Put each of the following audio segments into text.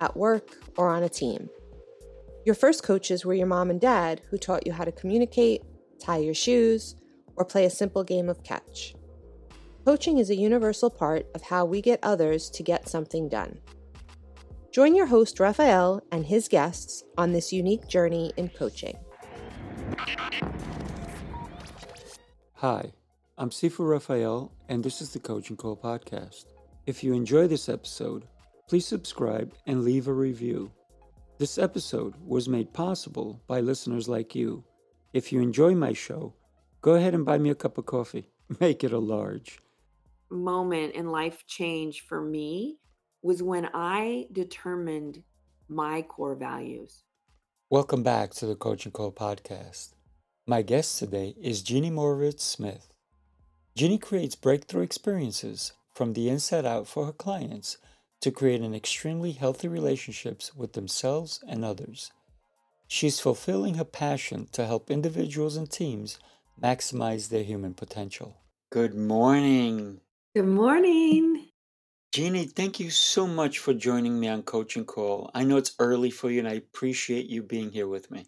at work, or on a team. Your first coaches were your mom and dad who taught you how to communicate, tie your shoes, or play a simple game of catch. Coaching is a universal part of how we get others to get something done. Join your host, Raphael, and his guests on this unique journey in coaching. Hi, I'm Sifu Raphael, and this is the Coaching Call Podcast. If you enjoy this episode, please subscribe and leave a review. This episode was made possible by listeners like you. If you enjoy my show, go ahead and buy me a cup of coffee. Make it a large moment in life change for me was when I determined my core values. Welcome back to the Coaching Call podcast. My guest today is Jeannie Moritz Smith. Jeannie creates breakthrough experiences from the inside out for her clients to create an extremely healthy relationships with themselves and others. She's fulfilling her passion to help individuals and teams maximize their human potential. Good morning. Good morning. Jeannie, thank you so much for joining me on Coaching Call. I know it's early for you and I appreciate you being here with me.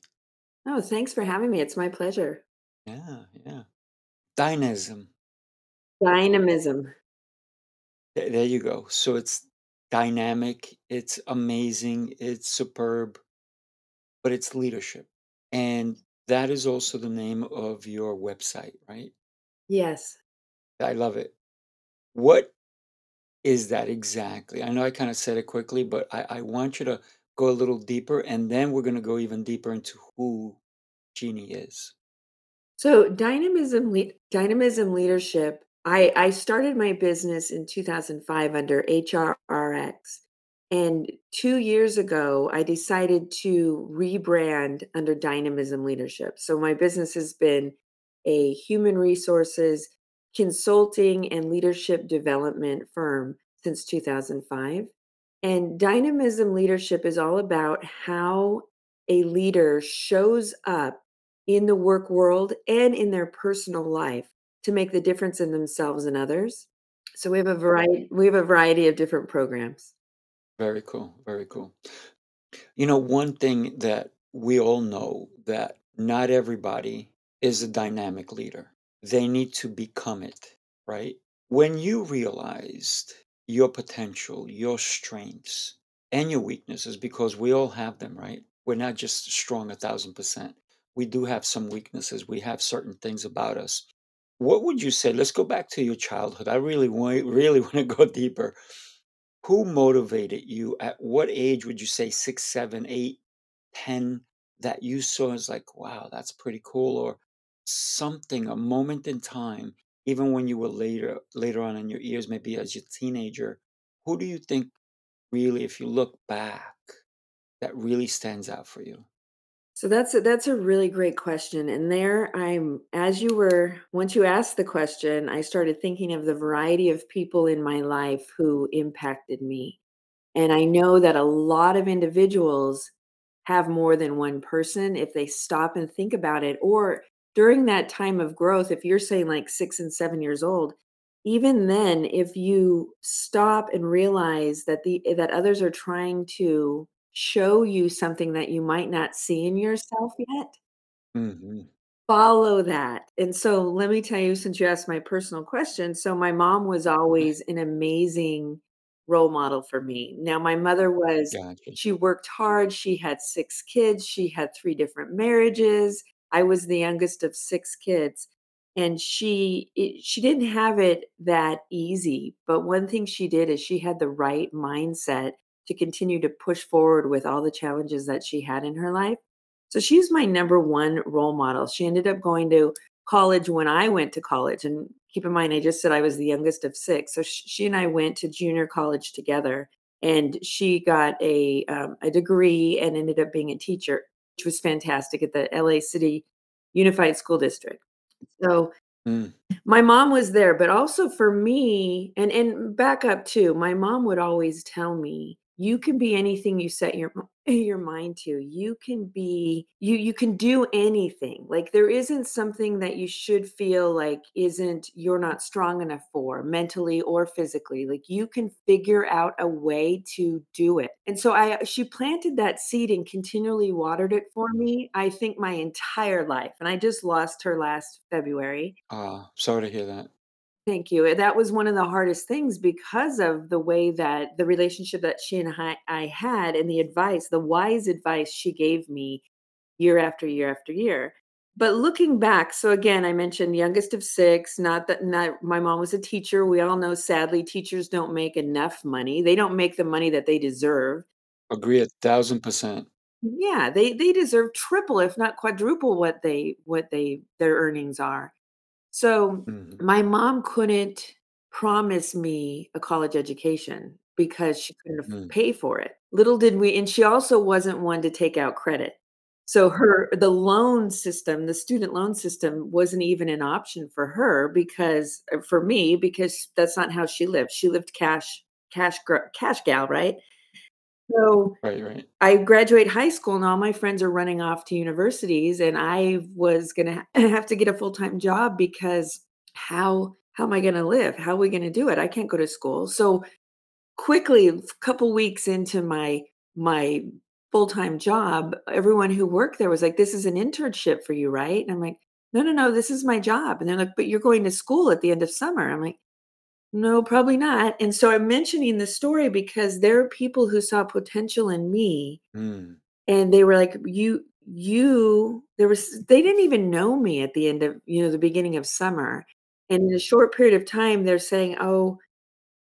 Oh, thanks for having me. It's my pleasure. Yeah, yeah. Dynamism. Dynamism. There you go. So it's dynamic, it's amazing, it's superb, but it's leadership. And that is also the name of your website, right? Yes. I love it. What is that exactly? I know I kind of said it quickly, but I, I want you to go a little deeper, and then we're going to go even deeper into who Jeannie is. So dynamism, le- dynamism leadership. I I started my business in 2005 under HRRX, and two years ago I decided to rebrand under dynamism leadership. So my business has been a human resources consulting and leadership development firm since 2005. And dynamism leadership is all about how a leader shows up in the work world and in their personal life to make the difference in themselves and others. So we have a variety we have a variety of different programs. Very cool. Very cool. You know, one thing that we all know that not everybody is a dynamic leader. They need to become it, right? When you realized your potential, your strengths, and your weaknesses, because we all have them, right? We're not just strong a thousand percent. We do have some weaknesses. We have certain things about us. What would you say? Let's go back to your childhood. I really want, really want to go deeper. Who motivated you? At what age would you say six, seven, eight, ten? That you saw as like, wow, that's pretty cool, or something, a moment in time, even when you were later, later on in your years, maybe as your teenager. Who do you think really, if you look back, that really stands out for you? So that's a, that's a really great question. And there I'm as you were once you asked the question, I started thinking of the variety of people in my life who impacted me. And I know that a lot of individuals have more than one person if they stop and think about it or during that time of growth if you're saying like 6 and 7 years old even then if you stop and realize that the that others are trying to show you something that you might not see in yourself yet hmm follow that. And so let me tell you since you asked my personal question so my mom was always an amazing role model for me. Now my mother was Gotcha. she worked hard she had six kids she had three different marriages. I was the youngest of six kids and she it, she didn't have it that easy but one thing she did is she had the right mindset to continue to push forward with all the challenges that she had in her life so she's my number one role model. She ended up going to college when I went to college. And keep in mind, I just said I was the youngest of six. So she and I went to junior college together. and she got a um, a degree and ended up being a teacher, which was fantastic at the LA City Unified School District. So Mm. my mom was there, but also for me, and and back up too, my mom would always tell me, "You can be anything you set your your mind to. You can be you you can do anything. Like, there isn't something that you should feel like isn't you're not strong enough for, mentally or physically. Like, you can figure out a way to do it." And so I she planted that seed and continually watered it for me, I think my entire life, and I just lost her last February. Ah, sorry to hear that. Thank you. Uh, that was one of the hardest things because of the way that the relationship that she and I I had and the advice, the wise advice she gave me year after year after year. But looking back, so again, I mentioned youngest of 6, not that not my mom was a teacher. We all know sadly teachers don't make enough money. They don't make the money that they deserve. Agree a 1000%. Yeah, they they deserve triple, if not quadruple what they what they their earnings are. So, Mhm. my mom couldn't promise me a college education because she couldn't af Mm. pay for it. Little did we and she also wasn't one to take out credit. So her the loan system, the student loan system wasn't even an option for her because uh, for me, because that's not how she lived. She lived cash cash gr cash gal, right? So Right, right. I graduate high school and all my friends are running off to universities, and I was gonna have to get a full-time job because how how am I gonna live? How are we gonna do it? I can't go to school. So, quickly, a couple weeks into my my full-time job, everyone who worked there was like, "This is an internship for you, right?" And I'm like, "No, no, no, this is my job." And they're like, "But you're going to school at the end of summer." I'm like, "No, probably not." And so I'm mentioning this story because there are people who saw potential in me Mm. and they were like, "You you" there was they didn't even know me at the end of, you know, the beginning of summer. And in a short period of time, they're saying, "Oh,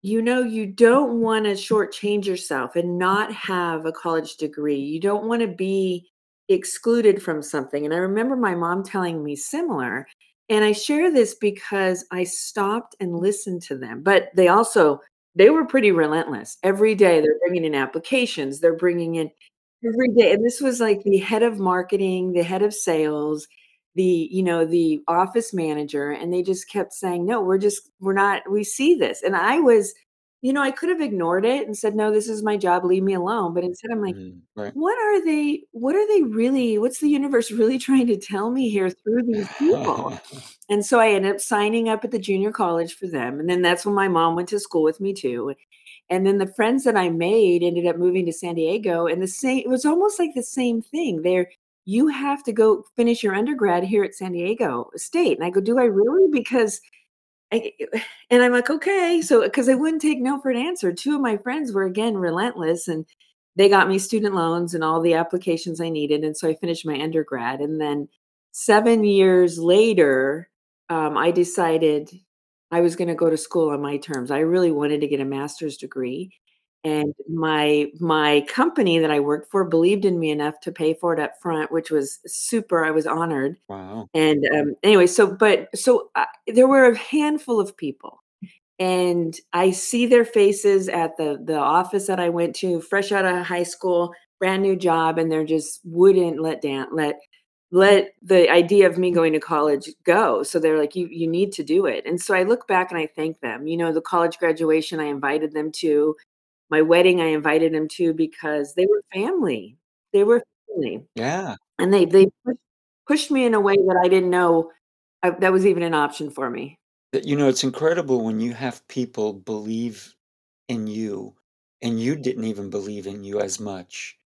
you know, you don't wanna shortchange yourself and not have a college degree. You don't wanna be excluded from something." And I remember my mom telling me similar, and I share this because I stopped and listened to them, but they also they were pretty relentless. Every day, they're bringing in applications, they're bringing in every day, and this was like the head of marketing, the head of sales, the, you know, the office manager, and they just kept saying, "No, we're just we're not we see this." And I was you know, I could have ignored it and said, "No, this is my job, leave me alone." But instead, I'm like, Mhm. Right. "What are they what are they really what's the universe really trying to tell me here through these people?" And so I ended up signing up at the junior college for them, and then that's when my mom went to school with me too. And then the friends that I made ended up moving to San Diego, and the same it was almost like the same thing. They're, "You have to go finish your undergrad here at San Diego State." And I go, "Do I really?" Because I and I'm like, "Okay." So, because I wouldn't take no for an answer. 2 of my friends were again relentless, and they got me student loans and all the applications I needed, and so I finished my undergrad. And then 7 years later, um, I decided I was gonna go to school on my terms. I really wanted to get a master's degree, and my my company that I worked for believed in me enough to pay for it up front, which was super, I was honored. Wow. And, um, anyway, so but so, uh, there were a handful of people, and I see their faces at the the office that I went to, fresh out of high school, brand new job, and they're just wouldn't let down let let the idea of me going to college go. So they're like, "You you need to do it." And so I look back and I thank them. You know, the college graduation, I invited them to. My wedding, I invited them to because they were family. They were family. Yeah. And they they push pushed me in a way that I didn't know, uh, that was even an option for me. That you know, it's incredible when you have people believe in you, and you didn't even believe in you as much.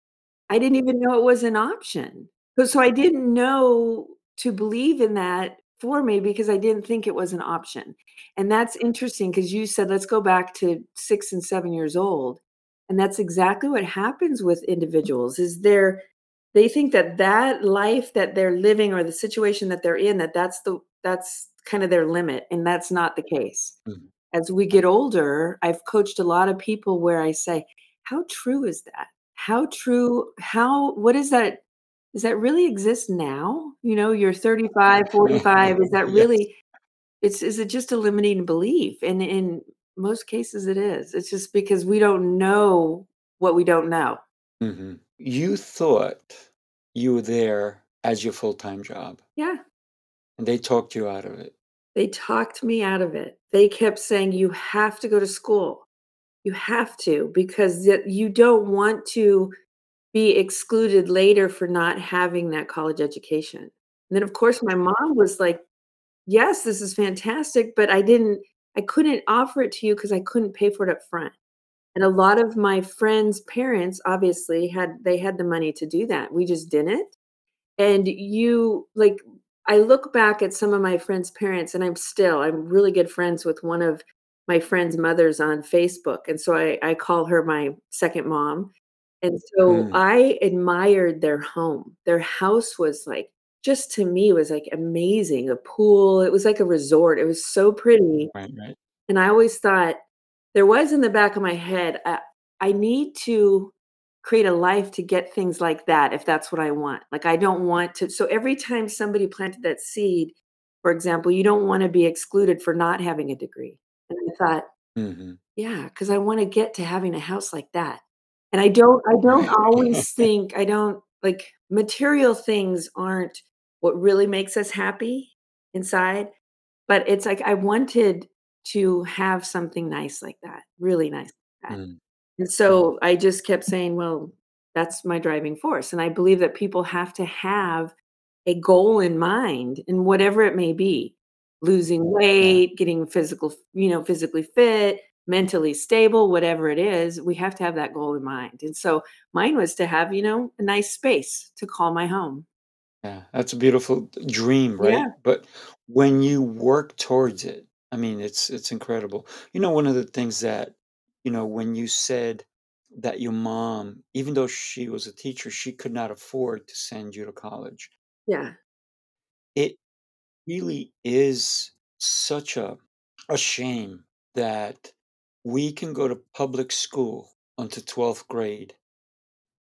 I didn't even know it was an option. So so I didn't know to believe in that for me because I didn't think it was an option. And that's interesting because you said, "Let's go back to 6 and 7 years old." And that's exactly what happens with individuals is they're they think that that life that they're living or the situation that they're in, that that's the that's kinda their limit, and that's not the case. Mhm. As we get older, I've coached a lot of people where I say, "How true is that? How true how what is that does that really exist now? You know, you're 35, 45, is that Yes. really it's is it just a limiting belief?" And in Most cases it is. It's just because we don't know what we don't know. Mhm. You thought you were there as your full-time job, Yeah. and they talked you out of it. They talked me out of it. They kept saying, "You have to go to school. You have to, because you don't want to be excluded later for not having that college education." And then, of course, my mom was like, "Yes, this is fantastic, but I didn't I couldn't offer it to you cuz I couldn't pay for it up front." And a lot of my friends' parents obviously had they had the money to do that. We just didn't. And you like, I look back at some of my friends' parents, and I'm still I'm really good friends with one of my friend's mothers on Facebook, and so I I call her my 2nd mom. And so Mm. I admired their home. Their house was, like just to me, was, like, amazing. A pool, it was like a resort. It was so pretty. Right, right. And I always thought there was in the back of my head, uh, I need to create a life to get things like that if that's what I want. Like, I don't want to so every time somebody planted that seed, for example, you don't wanna be excluded for not having a degree. And I thought, Mhm. "Yeah, 'cause I wanna get to having a house like that." And I don't I don't always think I don't like, material things aren't what really makes us happy inside, but it's like I wanted to have something nice like that, really nice like that. Mm. And so I just kept saying, "Well, that's my driving force." And I believe that people have to have a goal in mind in whatever it may be. Losing weight, getting physical you know, physically fit, mentally stable, whatever it is, we have to have that goal in mind. And so mine was to have, you know, a nice space to call my home. Yeah, that's a beautiful dream, right? Yeah. But when you work towards it, I mean, it's it's incredible. You know, one of the things that you know, when you said that your mom, even though she was a teacher, she could not afford to send you to college Yeah. it really is such a a shame that we can go to public school until 12th grade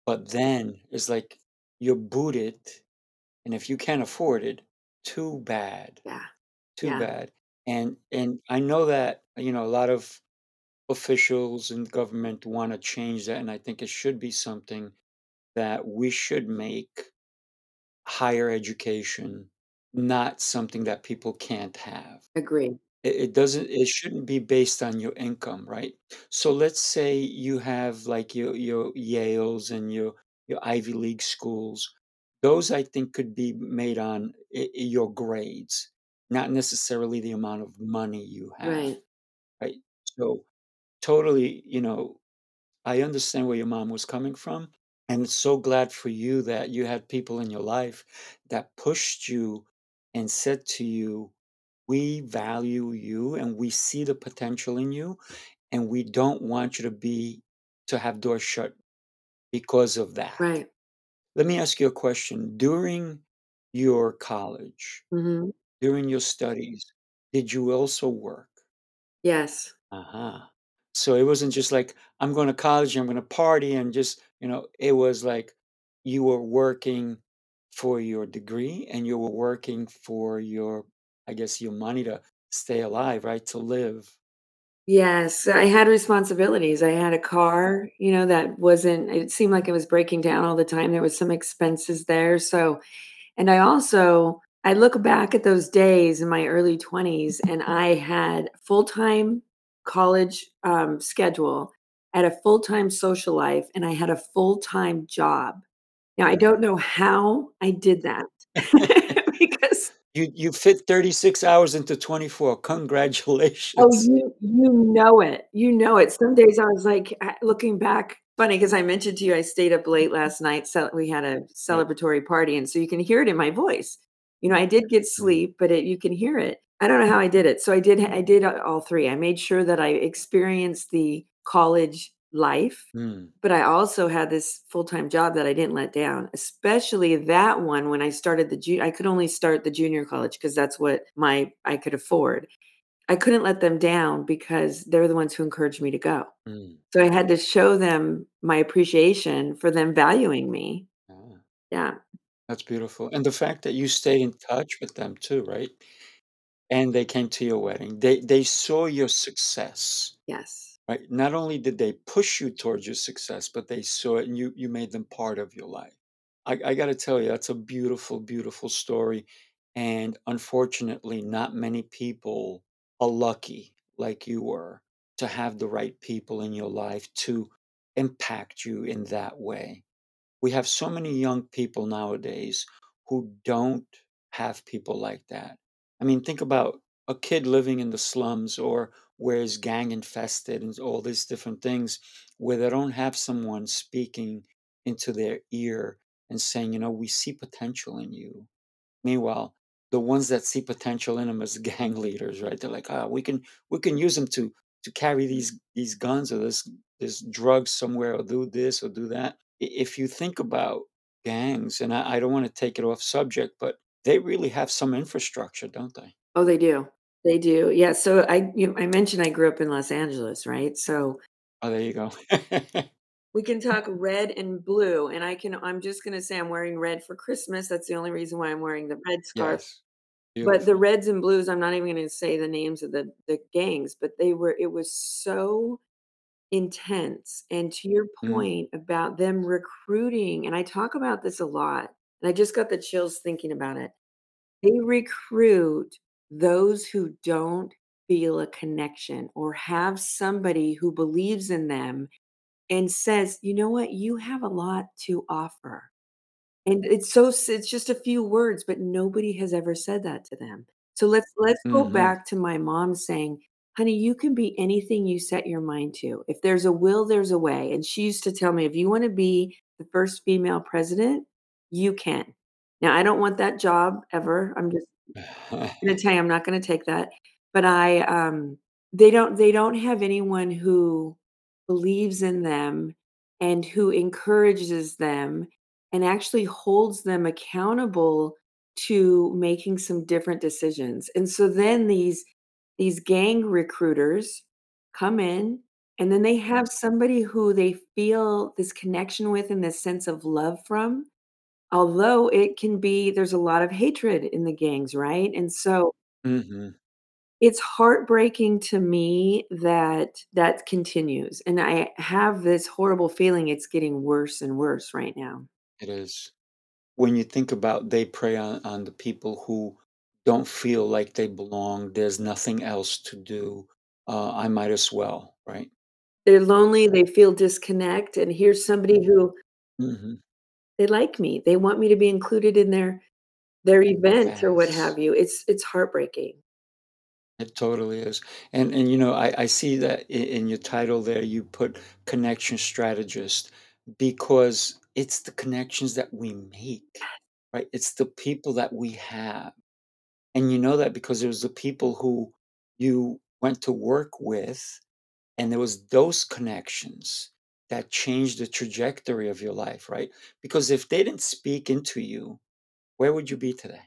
but then, it's like you're booted, and if you can't afford it, too bad. Yeah. Too Yeah. bad. And and I know that, you know, a lot of officials and government wanna change that, and I think it should be something that we should make higher education not something that people can't have. Agree. It it doesn't it shouldn't be based on your income, right? So let's say you have, like, your your Yales and your your Ivy League schools. Those, I think, could be made on your grades, not necessarily the amount of money you have, Right. right? So, totally, you know, I understand where your mom was coming from, and so glad for you that you had people in your life that pushed you and said to you, "We value you, and we see the potential in you, and we don't want you to be to have doors shut because of that." Right. Let me ask you a question. During your college, Mhm. during your studies, did you also work? Yes. Uh-huh. So, it wasn't just like, "I'm going to college, I'm gonna party," and just you know, it was like you were working for your degree, and you were working for your I guess, your money to stay alive, right? To live. Yes, I had responsibilities. I had a car, you know, that wasn't it seemed like it was breaking down all the time, there was some expenses there, so and I also I look back at those days in my early 20s, and I had full-time college, um, schedule, I had a full-time social life, and I had a full-time job. Now, I don't know how I did that because You you fit 36 hours into 24. Congratulations. Oh, you you know it, you know it. Some days I was like, uh, looking back funny because I mentioned to you I stayed up late last night, so we had a celebratory party, and so you can hear it in my voice. You know, I did get Mm. sleep, but it you can hear it. I don't know how I did it. So I did I did all 3. I made sure that I experienced the college life, Mm. but I also had this full-time job that I didn't let down, especially that one when I started the ju I could only start the junior college because that's what my I could afford. I couldn't let them down because they're the ones who encouraged me to go. Mm. So I had to show them my appreciation for them valuing me. Ah. Yeah. That's beautiful, and the fact that you stay in touch with them too, right? And they came to your wedding. They they saw your success, Yes. Right? Not only did they push you towards your success, but they saw it and you you made them part of your life. I, I got to tell you, that's a beautiful, beautiful story. And unfortunately, not many people are lucky like you were to have the right people in your life to impact you in that way. We have so many young people nowadays who don't have people like that. I mean, think about a kid living in the slums or where is gang infested and all these different things where they don't have someone speaking into their ear and saying, you know, we see potential in you. Meanwhile, the ones that see potential in them as gang leaders, right? They're like, "Ah, we can we can use them to to carry these these guns or this this drugs somewhere or do this or do that." If you think about gangs, and I, I don't want to take it off subject, but they really have some infrastructure, don't they? Oh, they do. They do. Yeah, so I you know, I mentioned I grew up in Los Angeles, right? So Oh, there you go. we can talk red and blue, and I can I'm just gonna say I'm wearing red for Christmas. That's the only reason why I'm wearing the red scarf. yes, But the beautiful. reds and blues, I'm not even gonna say the names of the the gangs, but they were it was so intense. And to your Mm, point about them recruiting, and I talk about this a lot, and I just got the chills thinking about it. They recruit those who don't feel a connection or have somebody who believes in them and says, "You know what? You have a lot to offer." And it's so it's just a few words, but nobody has ever said that to them. So let's let's go hmm back to my mom saying, "Honey, you can be anything you set your mind to. If there's a will, there's a way." And she used to tell me, "If you wanna be the first female president, you can." Now, I don't want that job ever. I'm just gonna tell you I'm not gonna take that, but I, um they don't they don't have anyone who believes in them and who encourages them and actually holds them accountable to making some different decisions, and so then these these gang recruiters come in, and then they have somebody who they feel this connection with and this sense of love from, Although it can be there's a lot of hatred in the gangs, right? And so hmm it's heartbreaking to me that that continues, and I have this horrible feeling it's getting worse and worse right now. It is. when you think about they prey on, on the people who don't feel like they belong, there's nothing else to do. Uh, I might as well, right? They're lonely, they feel disconnect, and here's somebody who hmm they like me, they want me to be included in their their event or what Yes, have you. It's it's heartbreaking. it totally is. And and you know, I, I see that in, in your title there, you put connection strategist because it's the connections that we make, right? It's the people that we have. And you know that because it was the people who you went to work with And there was those connections that changed the trajectory of your life, right? Because if they didn't speak into you, where would you be today?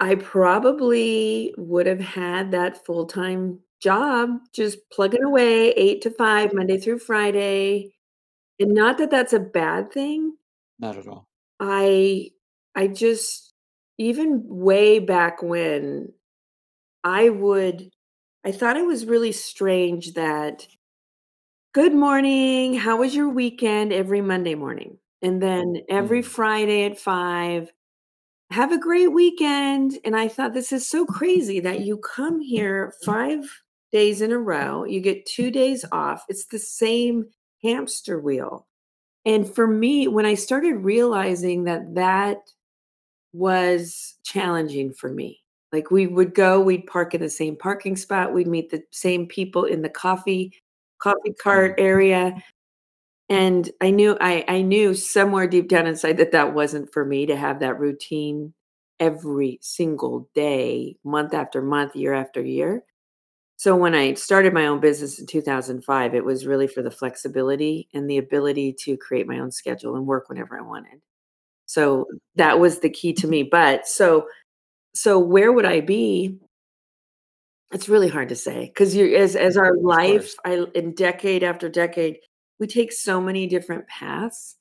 I probably would have had that full-time job just plugging away 8 to 5, Monday through Friday, and not that that's a bad thing. Not at all. I I just even way back when, I would I thought it was really strange that, "Good morning, how was your weekend?" every Monday morning, and then every Mm, Friday at 5 have a great weekend. And I thought, this is so crazy that you come here 5 days in a row, you get 2 days off. It's the same hamster wheel. And for me, when I started realizing that that was challenging for me, like we would go, we'd park in the same parking spot, we'd meet the same people in the coffee coffee cart area. And I knew I I knew somewhere deep down inside that that wasn't for me to have that routine every single day, month after month, year after year. So when I started my own business in 2005, it was really for the flexibility and the ability to create my own schedule and work whenever I wanted. So that was the key to me. But so so where would I be? It's really hard to say because you as as our life. I in decade after decade, we take so many different paths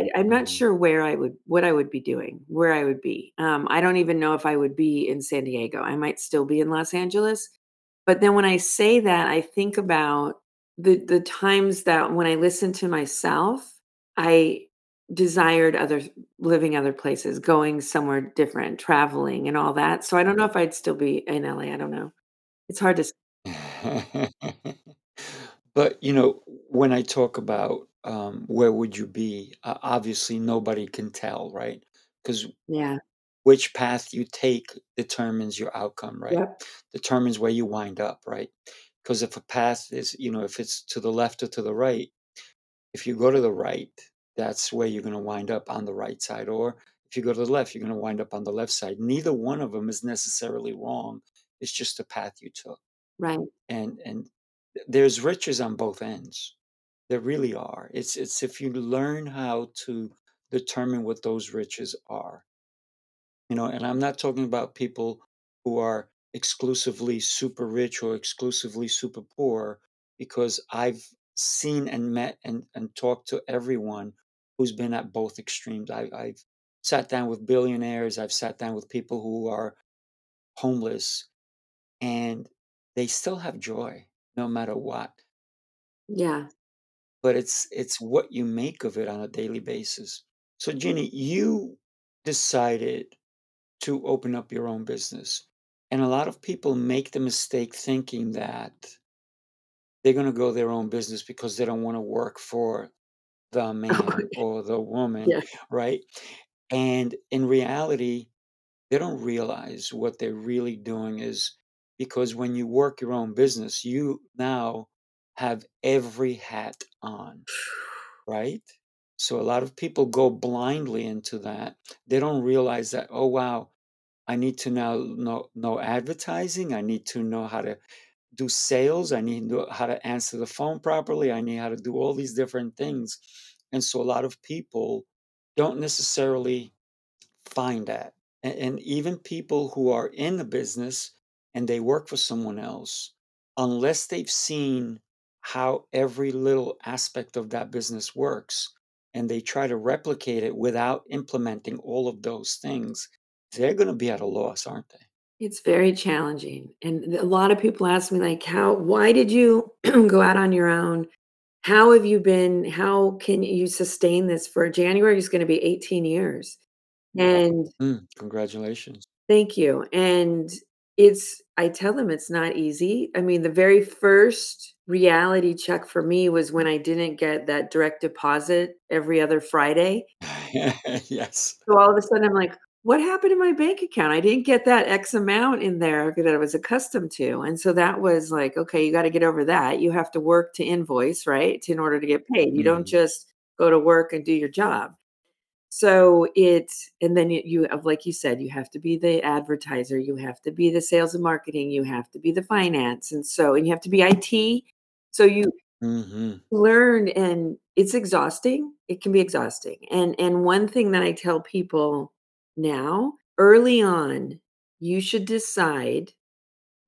I I'm not Mhm. sure where I would what I would be doing, where I would be. Um, I don't even know if I would be in San Diego. I might still be in Los Angeles. But then when I say that, I think about the the times that when I listen to myself, I desired other living other places, going somewhere different, traveling and all that. So I don't know if I'd still be in LA. I don't know. It's hard to s But, you know, when I talk about, um, where would you be, o obviously, nobody can tell, right? Because Yeah. which path you take determines your outcome, right? Yep. Determines where you wind up, right? Because if a path is you know, if it's to the left or to the right, if you go to the right, that's where you're gonna wind up on the right side, or if you go to the left, you're gonna wind up on the left side. Neither one of them is necessarily wrong. It's just the path you took. Right. And and there's riches on both ends. There really are. It's it's if you learn how to determine what those riches are. You know, and I'm not talking about people who are exclusively super rich or exclusively super poor, because I've seen and met and and talked to everyone who's been at both extremes. I I've sat down with billionaires, I've sat down with people who are homeless, and they still have joy no matter what. Yeah. But it's it's what you make of it on a daily basis. So, Jeannie, you decided to open up your own business, and a lot of people make the mistake thinking that they're gonna go their own business because they don't wanna work for the Oh, man or the woman, yeah. right? And in reality, they don't realize what they're really doing is because when you work your own business, you now have every hat on, right? So a lot of people go blindly into that. They don't realize that, "Oh, wow, I need to now know know advertising, I need to know how to do sales, I need to how to answer the phone properly, I need how to do all these different things." And so a lot of people don't necessarily find that. A and even people who are in the business and they work for someone else, unless they've seen how every little aspect of that business works, and they try to replicate it without implementing all of those things, they're gonna be at a loss, aren't they? It's very challenging, and a lot of people ask me, like, "How why did you go out on your own? How have you been how can you sustain this for January is gonna be 18 years." And Mm, congratulations. Thank you, and it's I tell them it's not easy. I mean, the very first reality check for me was when I didn't get that direct deposit every other Friday. Yes. So all of a sudden, I'm like, "What happened to my bank account? I didn't get that X amount in there that I was accustomed to." And so that was like, "Okay, you gotta get over that." You have to work to invoice, right, to in order to get paid. You don't Mhm. just go to work and do your job. So it's and then you you have like you said, you have to be the advertiser, you have to be the sales and marketing, you have to be the finance, and so and you have to be IT. So you Mhm. learn and it's exhausting. It can be exhausting. And and one thing that I tell people now, early on, you should decide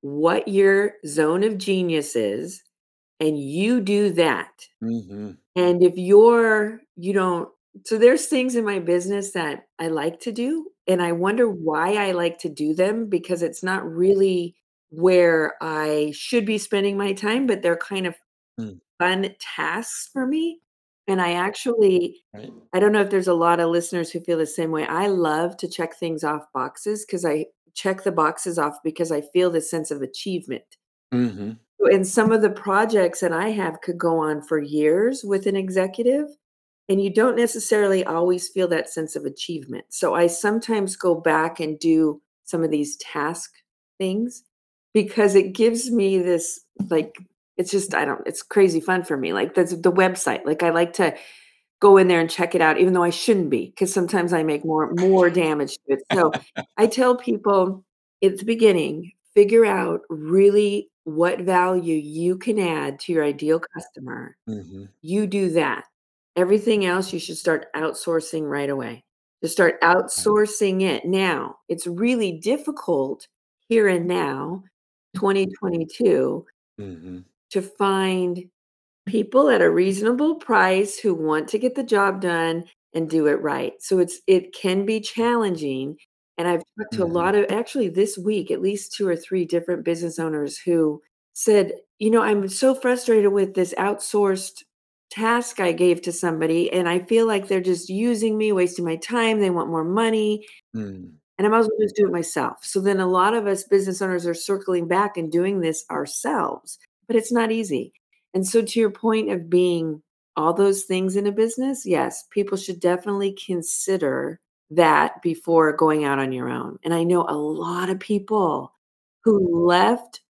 what your zone of genius is, and you do that. Mhm. And if you're you don't so there's things in my business that I like to do, and I wonder why I like to do them because it's not really where I should be spending my time, but they're kind of Mm. fun tasks for me. And I actually Right. I don't know if there's a lot of listeners who feel the same way. I love to check things off boxes because I check the boxes off because I feel the sense of achievement. Mhm. And some of the projects that I have could go on for years with an executive, and you don't necessarily always feel that sense of achievement. So I sometimes go back and do some of these task things because it gives me this, like it's just I don't it's crazy fun for me. Like, the the website, like, I like to go in there and check it out even though I shouldn't be because sometimes I make more more damage to it. So I tell people at the beginning, figure out really what value you can add to your ideal customer. Mhm. You do that. Everything else, you should start outsourcing right away. to start outsourcing it. Now, it's really difficult here and now, 2022 Mhm. To find people at a reasonable price who want to get the job done and do it right. So it's it can be challenging, and I've talked to a Mhm. lot of actually this week, at least 2 or 3 different business owners who said, "You know, I'm so frustrated with this outsourced task I gave to somebody, and I feel like they're just using me, wasting my time, they want more money, Mm. and I might as well just do it myself." So then a lot of us business owners are circling back and doing this ourselves, but it's not easy. And so to your point of being all those things in a business, yes, people should definitely consider that before going out on your own. And I know a lot of people who left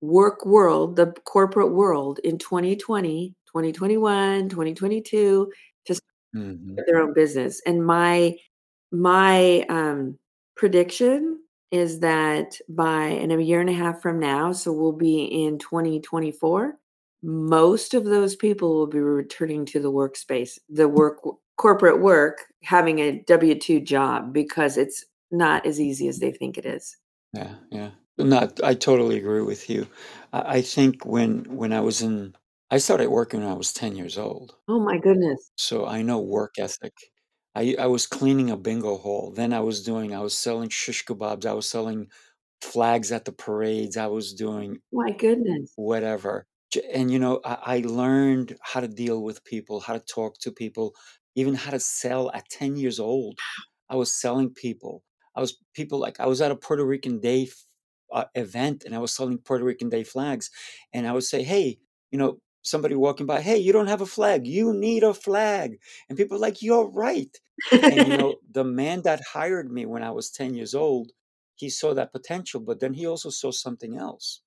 work world, the corporate world in 2020, 2021, 2022 to start their own business. And my my, um, prediction is that by in a year and a half from now, so we'll be in 2024, most of those people will be returning to the workspace, the mm. work corporate work, having a W-2 job because it's not as easy as they think it is. Yeah, yeah. Not I totally agree with you. I I think when when I was in I started working when I was 10 years old, Oh my goodness. so I know work ethic. I I was cleaning a bingo hall, then I was doing I was selling shish kebabs, I was selling flags at the parades, I was doing My goodness. whatever. J and, you know, I I learned how to deal with people, how to talk to people, even how to sell at 10 years old. I was selling people. I was people like I was at a Puerto Rican Day f uh, event, and I was selling Puerto Rican Day flags, and I would say, "Hey," you know, somebody walking by, "Hey, you don't have a flag. You need a flag." And people are like, "You're right." And, you know, the man that hired me when I was 10 years old, he saw that potential, but then he also saw something else.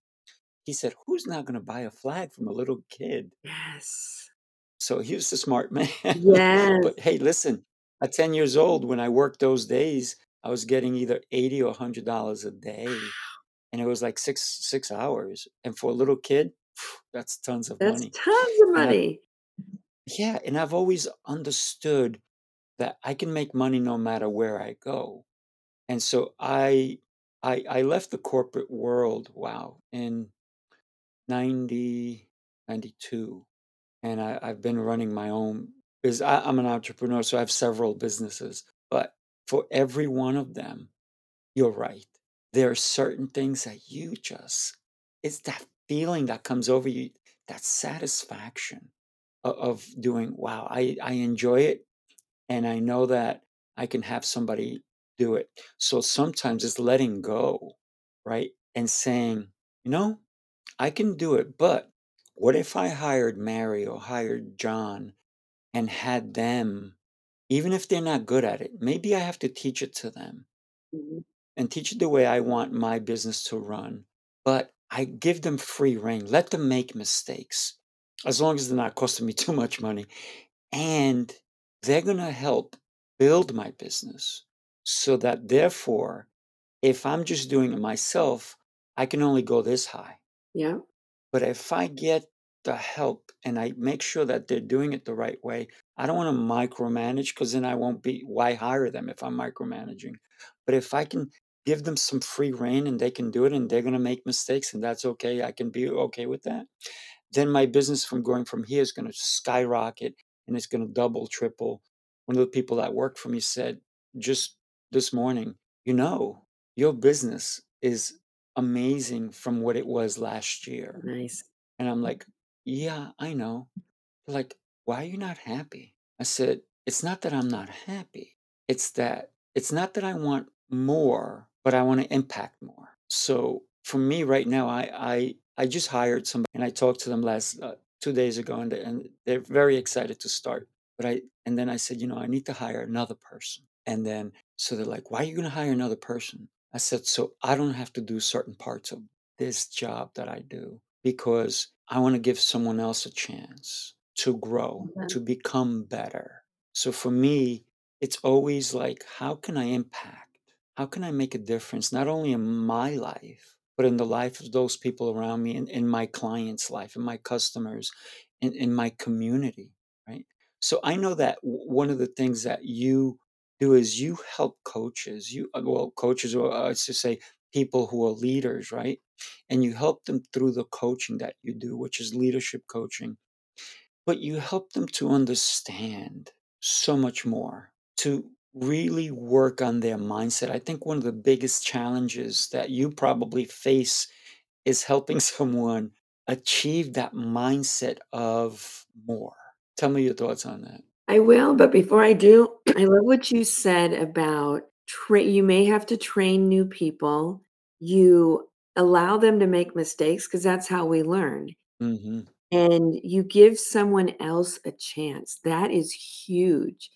He said, "Who's not gonna buy a flag from a little kid?" Yes. So he was a smart man. Yes. But hey, listen, at 10 years old, when I worked those days, I was getting either 80 or $100 a day, and it was like 6 6 hours, and for a little kid, that's tons of That's money. tons of And money. yeah, and I've always understood that I can make money no matter where I go. And so I I I left the corporate world, wow, in 90 92. and I, I've been running my own because I'm an entrepreneur, so I have several businesses. But for every one of them, you're right. There are certain things that you just, it's that feeling that comes over you, that satisfaction of, of doing, wow, I, I enjoy it. And I know that I can have somebody do it. So sometimes it's letting go, right? And saying, you know, I can do it, but what if I hired Mary or hired John and had them, even if they're not good at it, maybe I have to teach it to them Mhm. and teach it the way I want my business to run. But I give them free rein, let them make mistakes as long as they're not costing me too much money. And they're going to help build my business so that therefore, if I'm just doing it myself, I can only go this high. Yeah. But if I get the help and I make sure that they're doing it the right way, I don't want to micromanage because then I won't be, why hire them if I'm micromanaging? But if I can give them some free rein and they can do it and they're going to make mistakes and that's okay, I can be okay with that. Then my business from going from here is going to skyrocket and it's going to double, triple. One of the people that worked for me said just this morning, you know, your business is amazing from what it was last year. Nice. And I'm like, "Yeah, I know." Like, "Why are you not happy?" I said, "It's not that I'm not happy. It's that it's not that I want more, but I want to impact more." So for me right now, I I I just hired somebody and I talked to them last uh, 2 days ago and they, and they're very excited to start. But I and then I said, "You know, I need to hire another person." And then so they're like, "Why are you going to hire another person?" I said, "So I don't have to do certain parts of this job that I do." because I want to give someone else a chance to grow, Mhm. to become better. So for me, it's always like, how can I impact? How can I make a difference, not only in my life, but in the life of those people around me, in, in my clients' life, in my customers, in, in my community, right? So I know that w- one of the things that you do is you help coaches, you, uh, well, coaches, or uh, I should say, people who are leaders, right? and you help them through the coaching that you do, which is leadership coaching. But you help them to understand so much more to really work on their mindset. I think one of the biggest challenges that you probably face is helping someone achieve that mindset of more. Tell me your thoughts on that. I will, but before I do, I love what you said about tra you may have to train new people. You allow them to make mistakes because that's how we learn, Mhm. and you give someone else a chance. That is huge,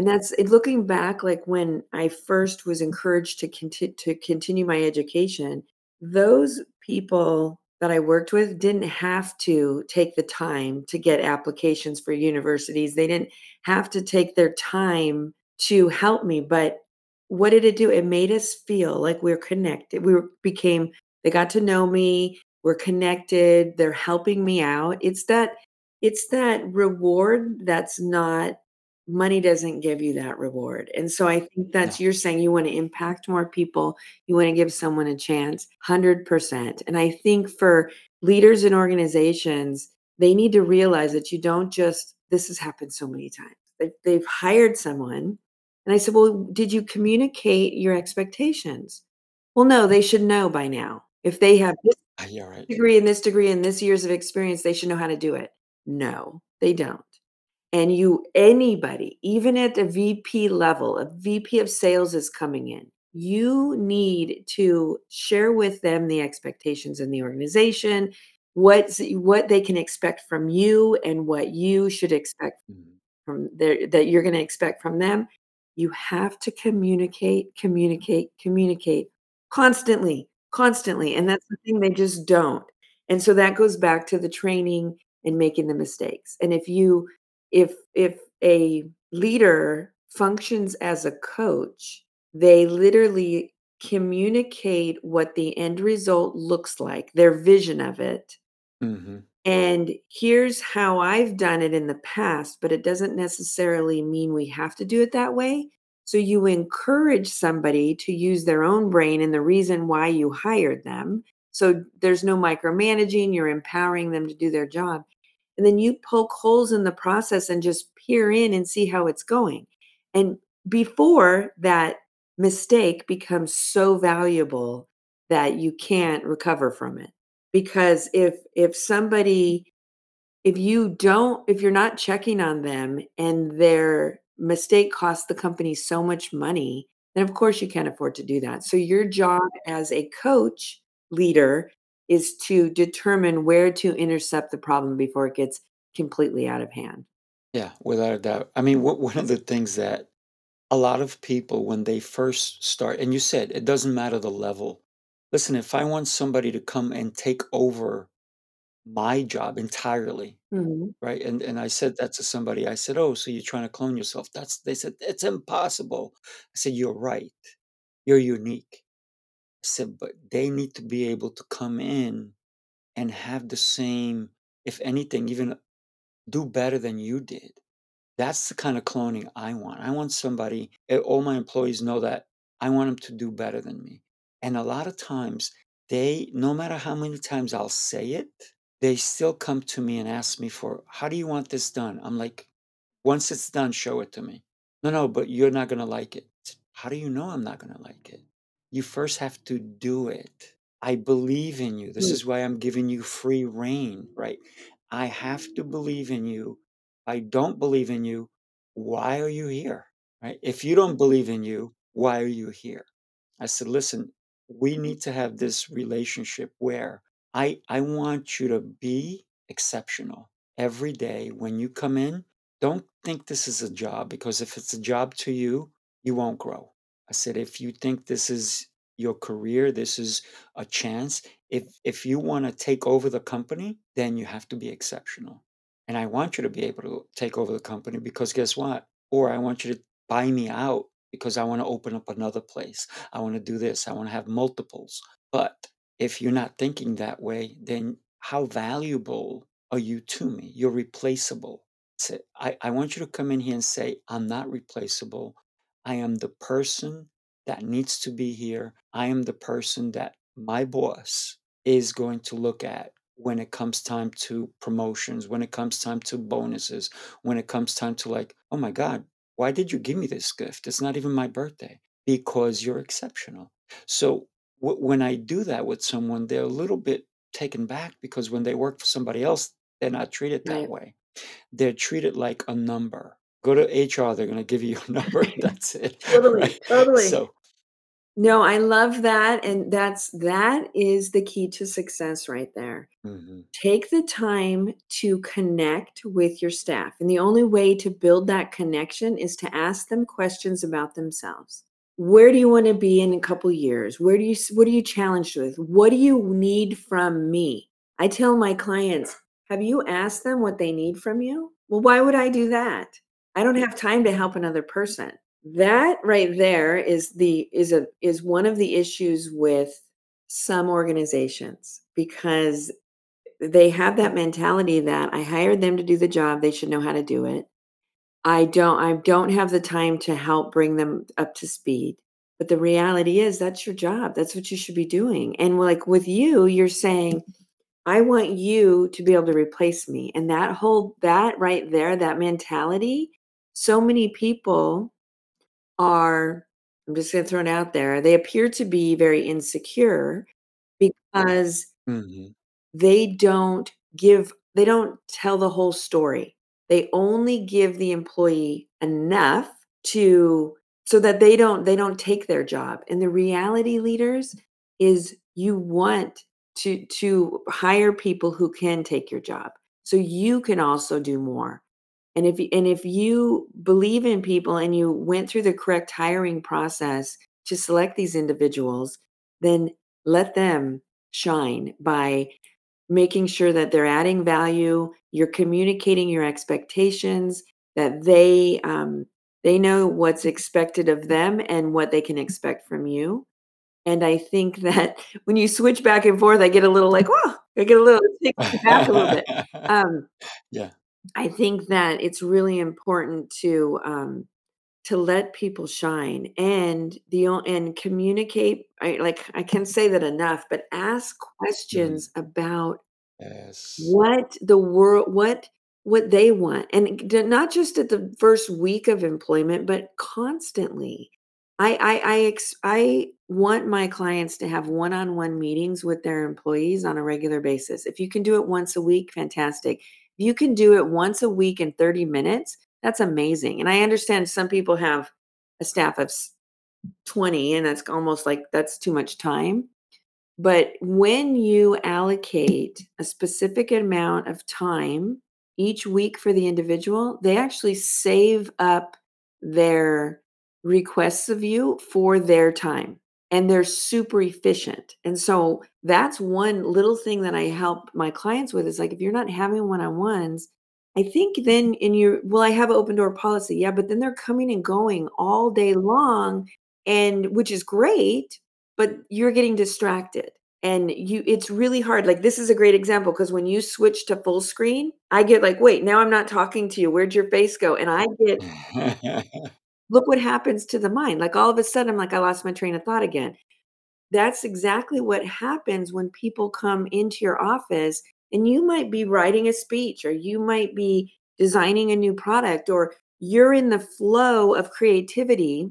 and that's it looking back, like, when I first was encouraged to conti to continue my education, those people that I worked with didn't have to take the time to get applications for universities. They didn't have to take their time to help me, but what did it do? It made us feel like we're connected. We became they got to know me, we're connected, they're helping me out. It's that it's that reward that's not money doesn't give you that reward. And so I think Yeah. that's you're saying you want to impact more people, you want to give someone a chance, 100%. And I think for leaders and organizations, they need to realize that you don't just this has happened so many times. They, they've hired someone and I said, "Well, did you communicate your expectations?" Well, no, they should know by now. If they have this Ah, yeah, right. degree and this degree and this years of experience, they should know how to do it. No, they don't. And you anybody, even at the VP level, a VP of sales is coming in. You need to share with them the expectations in the organization, what's what they can expect from you and what you should expect Mhm. from their that you're gonna expect from them. You have to communicate, communicate, communicate constantly, constantly, and that's the thing they just don't. And so that goes back to the training and making the mistakes. And if you if if a leader functions as a coach, they literally communicate what the end result looks like, their vision of it, Mhm. and here's how I've done it in the past, but it doesn't necessarily mean we have to do it that way. So you encourage somebody to use their own brain and the reason why you hired them. So there's no micromanaging, you're empowering them to do their job. And then you poke holes in the process and just peer in and see how it's going. And before that mistake becomes so valuable that you can't recover from it because if if somebody if you don't if you're not checking on them and their mistake costs the company so much money then of course you can't afford to do that so your job as a coach leader is to determine where to intercept the problem before it gets completely out of hand Yeah, without a doubt. I mean, one one of the things that a lot of people, when they first start and you said it doesn't matter the level. Listen, if I want somebody to come and take over my job entirely, Mhm. right? And and I said that to somebody. I said, "Oh, so you're trying to clone yourself?" That's they said, "It's impossible." I said, "You're right. You're unique." Said, "But they need to be able to come in and have the same, if anything, even do better than you did." That's the kind of cloning I want. I want somebody eh, all my employees know that I want them to do better than me. And a lot of times, they no matter how many times I'll say it, they still come to me and ask me for, "How do you want this done?" I'm like, "Once it's done, show it to me." "No, no, but you're not gonna like it." "How do you know I'm not gonna like it?" "You first have to do it. I believe in you. This Mm. is why I'm giving you free rein, right? I have to believe in you. I don't believe in you. Why are you here? Right? If you don't believe in you, why are you here? I said, listen, we need to have this relationship where I I want you to be exceptional every day when you come in. Don't think this is a job because if it's a job to you, you won't grow. I said, if you think this is your career, this is a chance. If if you want to take over the company, then you have to be exceptional. And I want you to be able to take over the company because guess what? Or I want you to buy me out because I want to open up another place. I want to do this. I want to have multiples. But if you're not thinking that way, then how valuable are you to me? You're replaceable. I, I want you to come in here and say, I'm not replaceable. I am the person that needs to be here. I am the person that my boss is going to look at when it comes time to promotions, when it comes time to bonuses, when it comes time to like, oh my God, why did you give me this gift? It's not even my birthday because you're exceptional. So w- when I do that with someone, they're a little bit taken back because when they work for somebody else, they're not treated that Right. way. They're treated like a number. Go to HR, they're going to give you your number. That's it. Totally, Right. totally. So, No, I love that, and that's that is the key to success right there. mhm, Take the time to connect with your staff, and the only way to build that connection is to ask them questions about themselves. Where do you wanna be in a couple years? Where do you what are you challenged with? What do you need from me? I tell my clients, "Have you asked them what they need from you?" "Well, why would I do that? I don't have time to help another person." That right there is the is a is one of the issues with some organizations because they have that mentality that I hired them to do the job, they should know how to do it. I don't I don't have the time to help bring them up to speed. But the reality is that's your job. That's what you should be doing. And like with you, you're saying, I want you to be able to replace me. And that whole that right there, that mentality, so many people are I'm just going to throw it out there. They appear to be very insecure because mhm, they don't give they don't tell the whole story. They only give the employee enough to so that they don't they don't take their job. And the reality leaders is you want to to hire people who can take your job. So you can also do more. And if you, and if you believe in people and you went through the correct hiring process to select these individuals, then let them shine by making sure that they're adding value, you're communicating your expectations, that they um, they know what's expected of them and what they can expect from you. And I think that when you switch back and forth, I get a little like, oh, I get a little it back a little bit. Um, yeah. I think that it's really important to um, to let people shine and the o- and communicate. I like I can't say that enough, but ask Mm, questions about yes. what the world what what they want, and d not just at the first week of employment, but constantly. I I I ex I want my clients to have one-on-one meetings with their employees on a regular basis. If you can do it once a week, fantastic. You can do it once a week in 30 minutes, that's amazing, and I understand some people have a staff of 20, and that's almost like that's too much time. But when you allocate a specific amount of time each week for the individual, they actually save up their requests of you for their time and they're super efficient. And so that's one little thing that I help my clients with is like if you're not having one-on-ones, I think then in your well, I have an open door policy. Yeah, but then they're coming and going all day long and which is great, but you're getting distracted and you it's really hard like this is a great example because when you switch to full screen i get like wait now i'm not talking to you where'd your face go and i get look what happens to the mind like all of a sudden i'm like i lost my train of thought again that's exactly what happens when people come into your office and you might be writing a speech or you might be designing a new product or you're in the flow of creativity.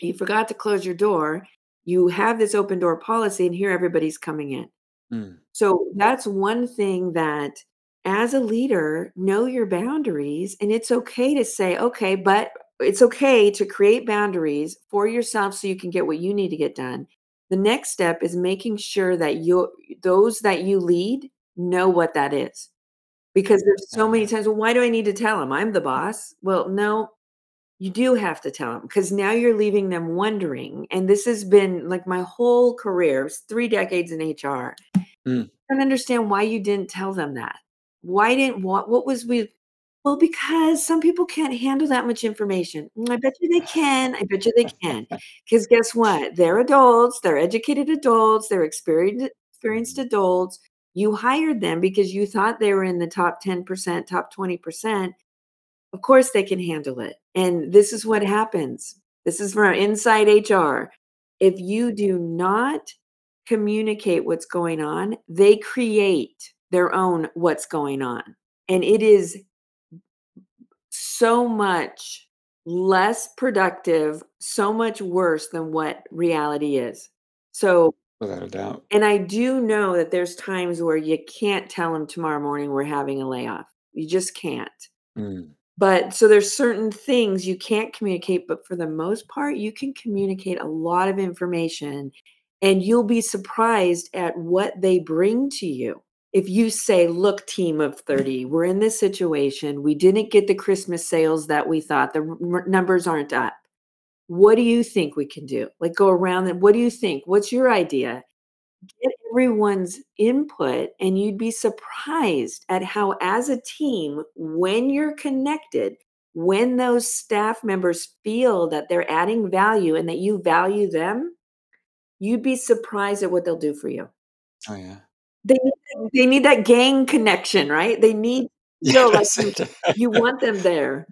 You forgot to close your door. You have this open door policy, and here everybody's coming in. Mm, So that's one thing that as a leader, know your boundaries. And it's okay to say, okay, but it's okay to create boundaries for yourself so you can get what you need to get done. The next step is making sure that you those that you lead know what that is. Because there's so many times, well, why do I need to tell them? I'm the boss. Well, no, you do have to tell them because now you're leaving them wondering. And this has been like my whole career, three decades in HR mm. don't understand why you didn't tell them that. Why didn't what what was we well, because some people can't handle that much information. "Mm, I bet you they can. I bet you they can. Because guess what? They're adults, they're educated adults, they're experienced experienced adults. You hired them because you thought they were in the top 10%, top 20%. Of course they can handle it. And this is what happens. This is from inside HR. If you do not communicate what's going on, they create their own what's going on. And it is so much less productive, so much worse than what reality is. So Without a doubt. and I do know that there's times where you can't tell them tomorrow morning we're having a layoff. You just can't. Mm. But so there's certain things you can't communicate, but for the most part, you can communicate a lot of information and you'll be surprised at what they bring to you. If you say, look, team of 30, we're in this situation. We didn't get the Christmas sales that we thought, the r- numbers aren't up. What do you think we can do? Like go around and what do you think? What's your idea? Get everyone's input, and you'd be surprised at how, as a team, when you're connected, when those staff members feel that they're adding value and that you value them, you'd be surprised at what they'll do for you. Oh yeah. They they need that gang connection, right? They need you know, like you, you want them there.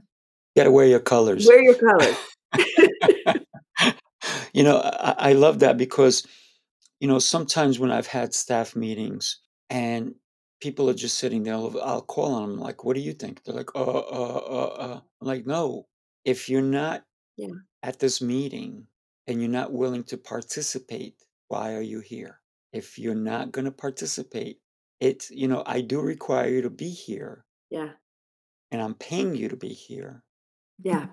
gotta wear your colors. Wear your colors. you know, I, I love that because, you know, sometimes when I've had staff meetings and people are just sitting there, I'll, I'll call on them like, "What do you think?" They're like, "Uh, uh, uh, uh." I'm like, "No, if you're not Yeah. at this meeting and you're not willing to participate, why are you here? If you're not going to participate, it's you know, I do require you to be here, Yeah. and I'm paying you to be here." Yeah.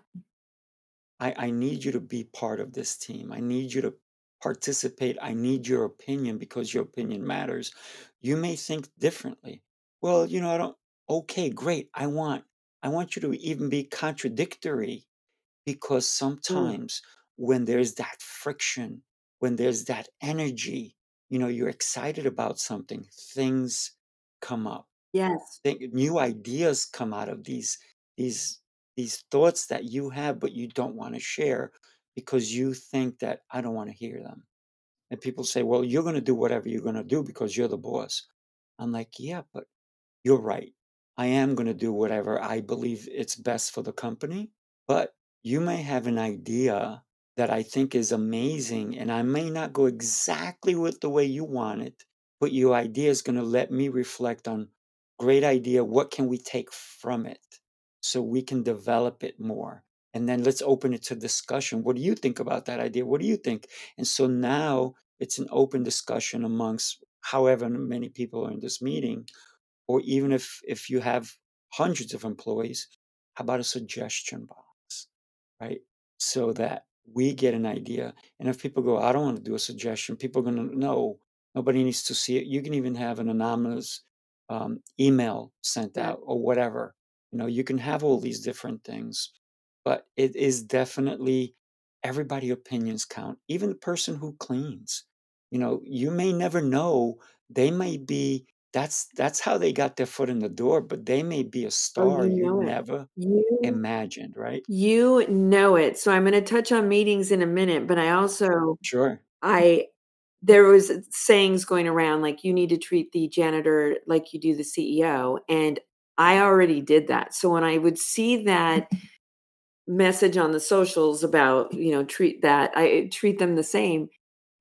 I, I need you to be part of this team. I need you to participate. I need your opinion because your opinion matters. You may think differently. Well, you know, I don't okay, great. I want I want you to even be contradictory because Mm. sometimes when there's that friction, when there's that energy, you know, you're excited about something, things come up Yes. think new ideas come out of these these these thoughts that you have but you don't want to share because you think that I don't want to hear them. And people say, "Well, you're going to do whatever you're going to do because you're the boss." I'm like, "Yeah, but you're right. I am going to do whatever I believe it's best for the company, but you may have an idea that I think is amazing and I may not go exactly with the way you want it, but your idea is going to let me reflect on great idea, what can we take from it so we can develop it more? And then let's open it to discussion. What do you think about that idea? What do you think? And so now it's an open discussion amongst however many people are in this meeting or even if if you have hundreds of employees how about a suggestion box right so that we get an idea and if people go i don't want to do a suggestion people are going to know nobody needs to see it. You can even have an anonymous um, email sent out or whatever you know you can have all these different things but it is definitely everybody opinions count even the person who cleans you know you may never know they may be that's that's how they got their foot in the door but they may be a Oh, star you you know it. never You imagined right you know it. So I'm going to touch on meetings in a minute, but I also sure I there was sayings going around like you need to treat the janitor like you do the CEO and I already did that. So when I would see that message on the socials about, you know, treat that I treat them the same.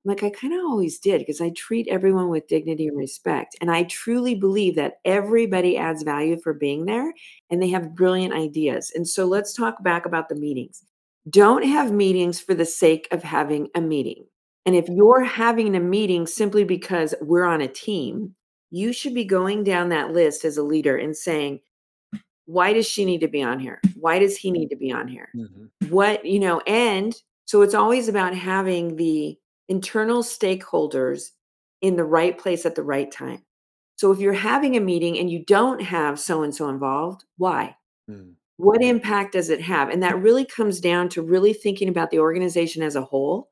Like I kind of always did because I treat everyone with dignity and respect. And I truly believe that everybody adds value for being there and they have brilliant ideas. And so let's talk back about the meetings. Don't have meetings for the sake of having a meeting. And if you're having a meeting simply because we're on a team, you should be going down that list as a leader and saying, why does she need to be on here? Why does he need to be on here? Mhm. what you know and so it's always about having the internal stakeholders in the right place at the right time so if you're having a meeting and you don't have so and so involved why Mm. what impact does it have and that really comes down to really thinking about the organization as a whole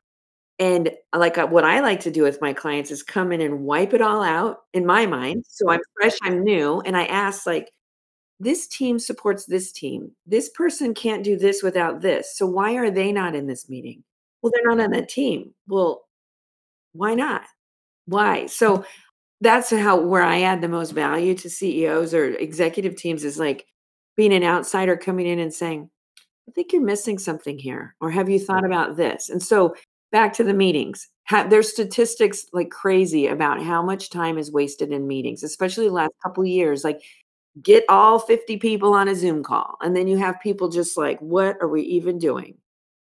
and like uh, what i like to do with my clients is come in and wipe it all out in my mind so i'm fresh i'm new and i ask like this team supports this team. This person can't do this without this. So why are they not in this meeting? Well, they're not on that team. Well, why not? Why? So that's how where I add the most value to CEOs or executive teams is like being an outsider coming in and saying, I think you're missing something here. Or have you thought mm-hmm. about this? And so back to the meetings. Ha there's statistics like crazy about how much time is wasted in meetings, especially the last couple years, like, get all 50 people on a Zoom call, and then you have people just like, "What are we even doing?"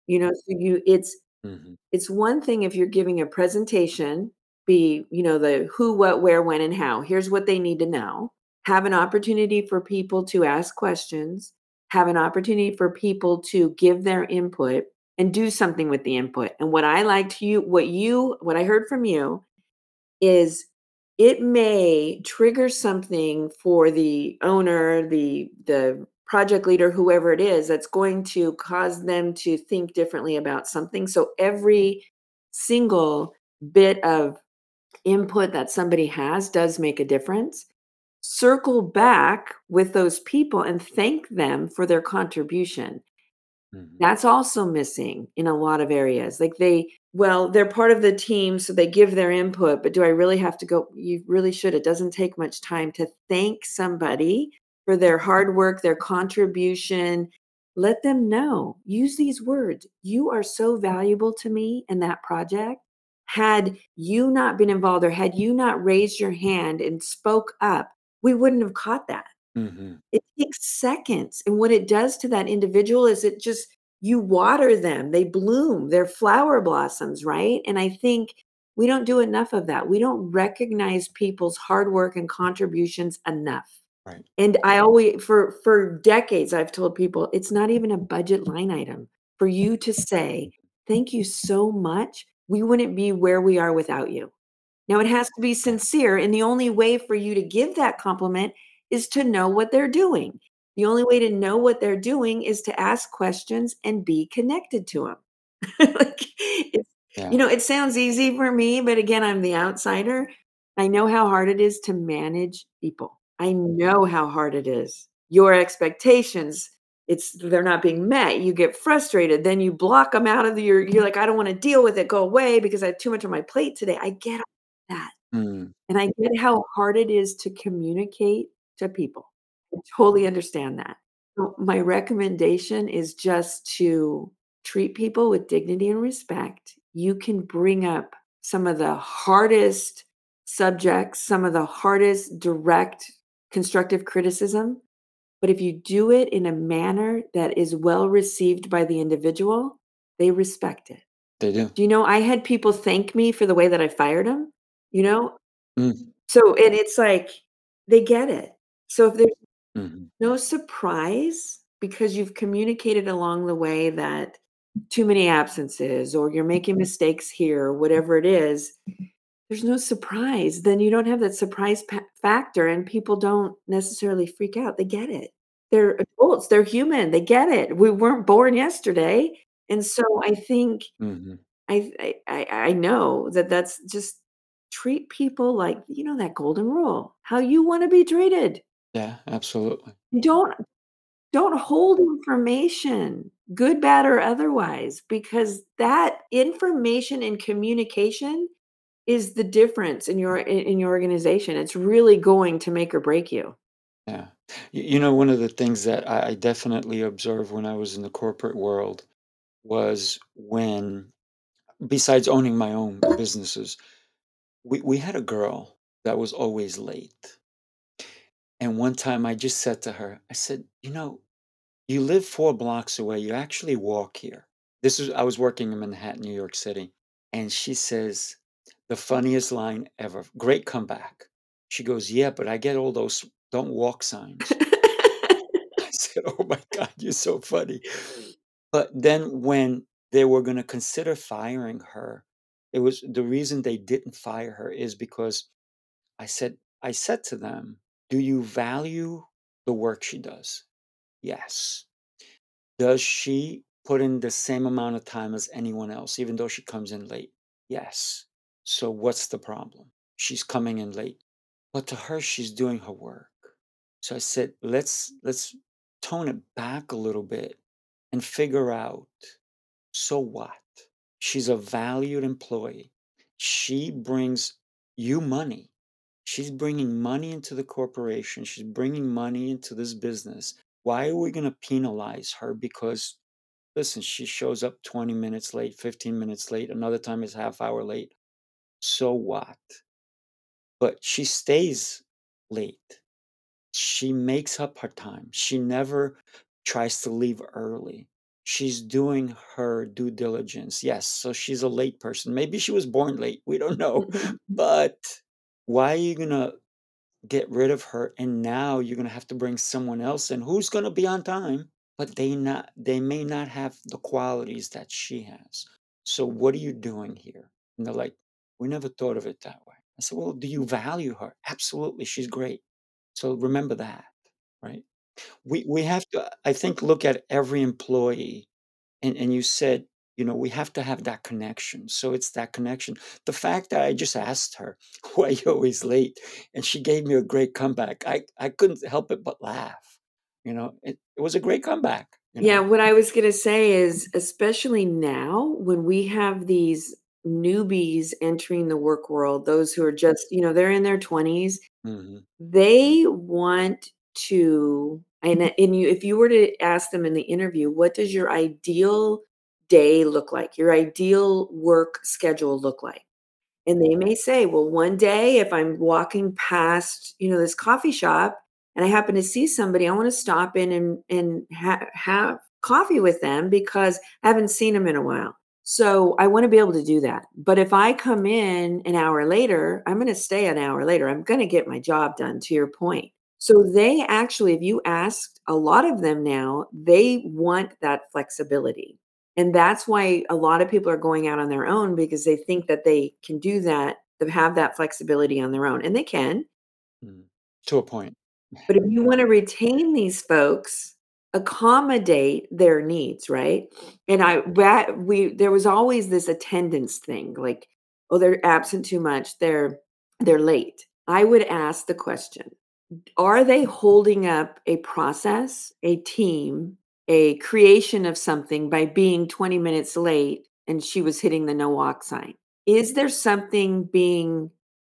You know, so you it's Mhm. it's one thing if you're giving a presentation, be, you know, the who, what, where, when, and how. Here's what they need to know. Have an opportunity for people to ask questions, have an opportunity for people to give their input and do something with the input. And what I liked to you what you what I heard from you is it may trigger something for the owner, the the project leader, whoever it is, that's going to cause them to think differently about something. So every single bit of input that somebody has does make a difference. Circle back with those people and thank them for their contribution. Mhm. That's also missing in a lot of areas. Like they well, they're part of the team, so they give their input, but do I really have to go? You really should. It doesn't take much time to thank somebody for their hard work, their contribution. Let them know. Use these words. You are so valuable to me in that project. Had you not been involved or had you not raised your hand and spoke up, we wouldn't have caught that. Mhm. It takes seconds, and what it does to that individual is it just you water them, they bloom, they're flower blossoms, right? And I think we don't do enough of that. We don't recognize people's hard work and contributions enough. Right. And I always for for decades, I've told people, it's not even a budget line item for you to say, "Thank you so much. We wouldn't be where we are without you." Now it has to be sincere, and the only way for you to give that compliment is to know what they're doing. The only way to know what they're doing is to ask questions and be connected to 'em. Like, it's you know, it sounds easy for me, but again, I'm the outsider. I know how hard it is to manage people. I know how hard it is. Your expectations, it's they're not being met, you get frustrated, then you block them out of your you're like, "I don't wanna deal with it, go away because I have too much on my plate today." I get that. Mm. And I get how hard it is to communicate to people. I totally understand that. So, my recommendation is just to treat people with dignity and respect. You can bring up some of the hardest subjects, some of the hardest direct constructive criticism, but if you do it in a manner that is well received by the individual, they respect it. They do. Do you know, I had people thank me for the way that I fired them, you know? Mm. So and it's like, they get it. So if there's Mhm. no surprise because you've communicated along the way that too many absences or you're making mistakes here, whatever it is, there's no surprise. Then you don't have that surprise pa factor and people don't necessarily freak out. They get it. They're adults, they're human, they get it. We weren't born yesterday. And so I think Mhm. I I I know that that's just treat people like you know that golden rule, how you wanna be treated. Yeah, absolutely. Don't don't hold information, good, bad, or otherwise, because that information and communication is the difference in your in your organization. It's really going to make or break you. Yeah. You know, one of the things that I I definitely observed when I was in the corporate world was when besides owning my own businesses, we we had a girl that was always late. And one time I just said to her, I said, "You know, you live 4 blocks away, you actually walk here." This is I was working in Manhattan, New York City, and she says the funniest line ever, great comeback. She goes, "Yeah, but I get all those don't walk' signs." I said, "Oh my god, you're so funny." But then when they were gonna consider firing her, it was the reason they didn't fire her is because I said I said to them, "Do you value the work she does?" "Yes." "Does she put in the same amount of time as anyone else, even though she comes in late?" "Yes." "So what's the problem?" "She's coming in late." "But to her, she's doing her work." So I said, "Let's let's tone it back a little bit and figure out, so what? She's a valued employee. She brings you money. She's bringing money into the corporation, she's bringing money into this business. Why are we gonna penalize her because listen, she shows up 20 minutes late, 15 minutes late, another time is half hour late. So what? But she stays late. She makes up her time. She never tries to leave early. She's doing her due diligence. Yes, so she's a late person. Maybe she was born late. We don't know. But why are you gonna get rid of her and now you're gonna have to bring someone else in who's gonna be on time, but they not they may not have the qualities that she has. So what are you doing here? And they're like, we never thought of it that way. I said, well, do you value her? Absolutely, she's great. So remember that, right? We we have to, I think, look at every employee and and you said, you know, we have to have that connection. So it's that connection. The fact that I just asked her, "Why are you always late?" and she gave me a great comeback. I I couldn't help it but laugh. You know, it, it was a great comeback. You Yeah, what I was gonna say is, especially now when we have these newbies entering the work world, those who are just, you know, they're in their 20s, hmm they want to and and you if you were to ask them in the interview, what does your ideal day look like? Your ideal work schedule look like? And they may say, well, one day if I'm walking past, you know, this coffee shop and I happen to see somebody, I want to stop in and and ha- have coffee with them because I haven't seen them in a while. So I want to be able to do that. But if I come in an hour later, I'm going to stay an hour later. I'm going to get my job done to your point. So they actually, if you asked a lot of them now, they want that flexibility. And that's why a lot of people are going out on their own because they think that they can do that, to have that flexibility on their own. And they can. mm To a point. But if you want to retain these folks, accommodate their needs, right? And I that we there was always this attendance thing, like, oh, they're absent too much, they're they're late. I would ask the question, are they holding up a process, a team, a creation of something by being 20 minutes late and she was hitting the no walk sign? Is there something being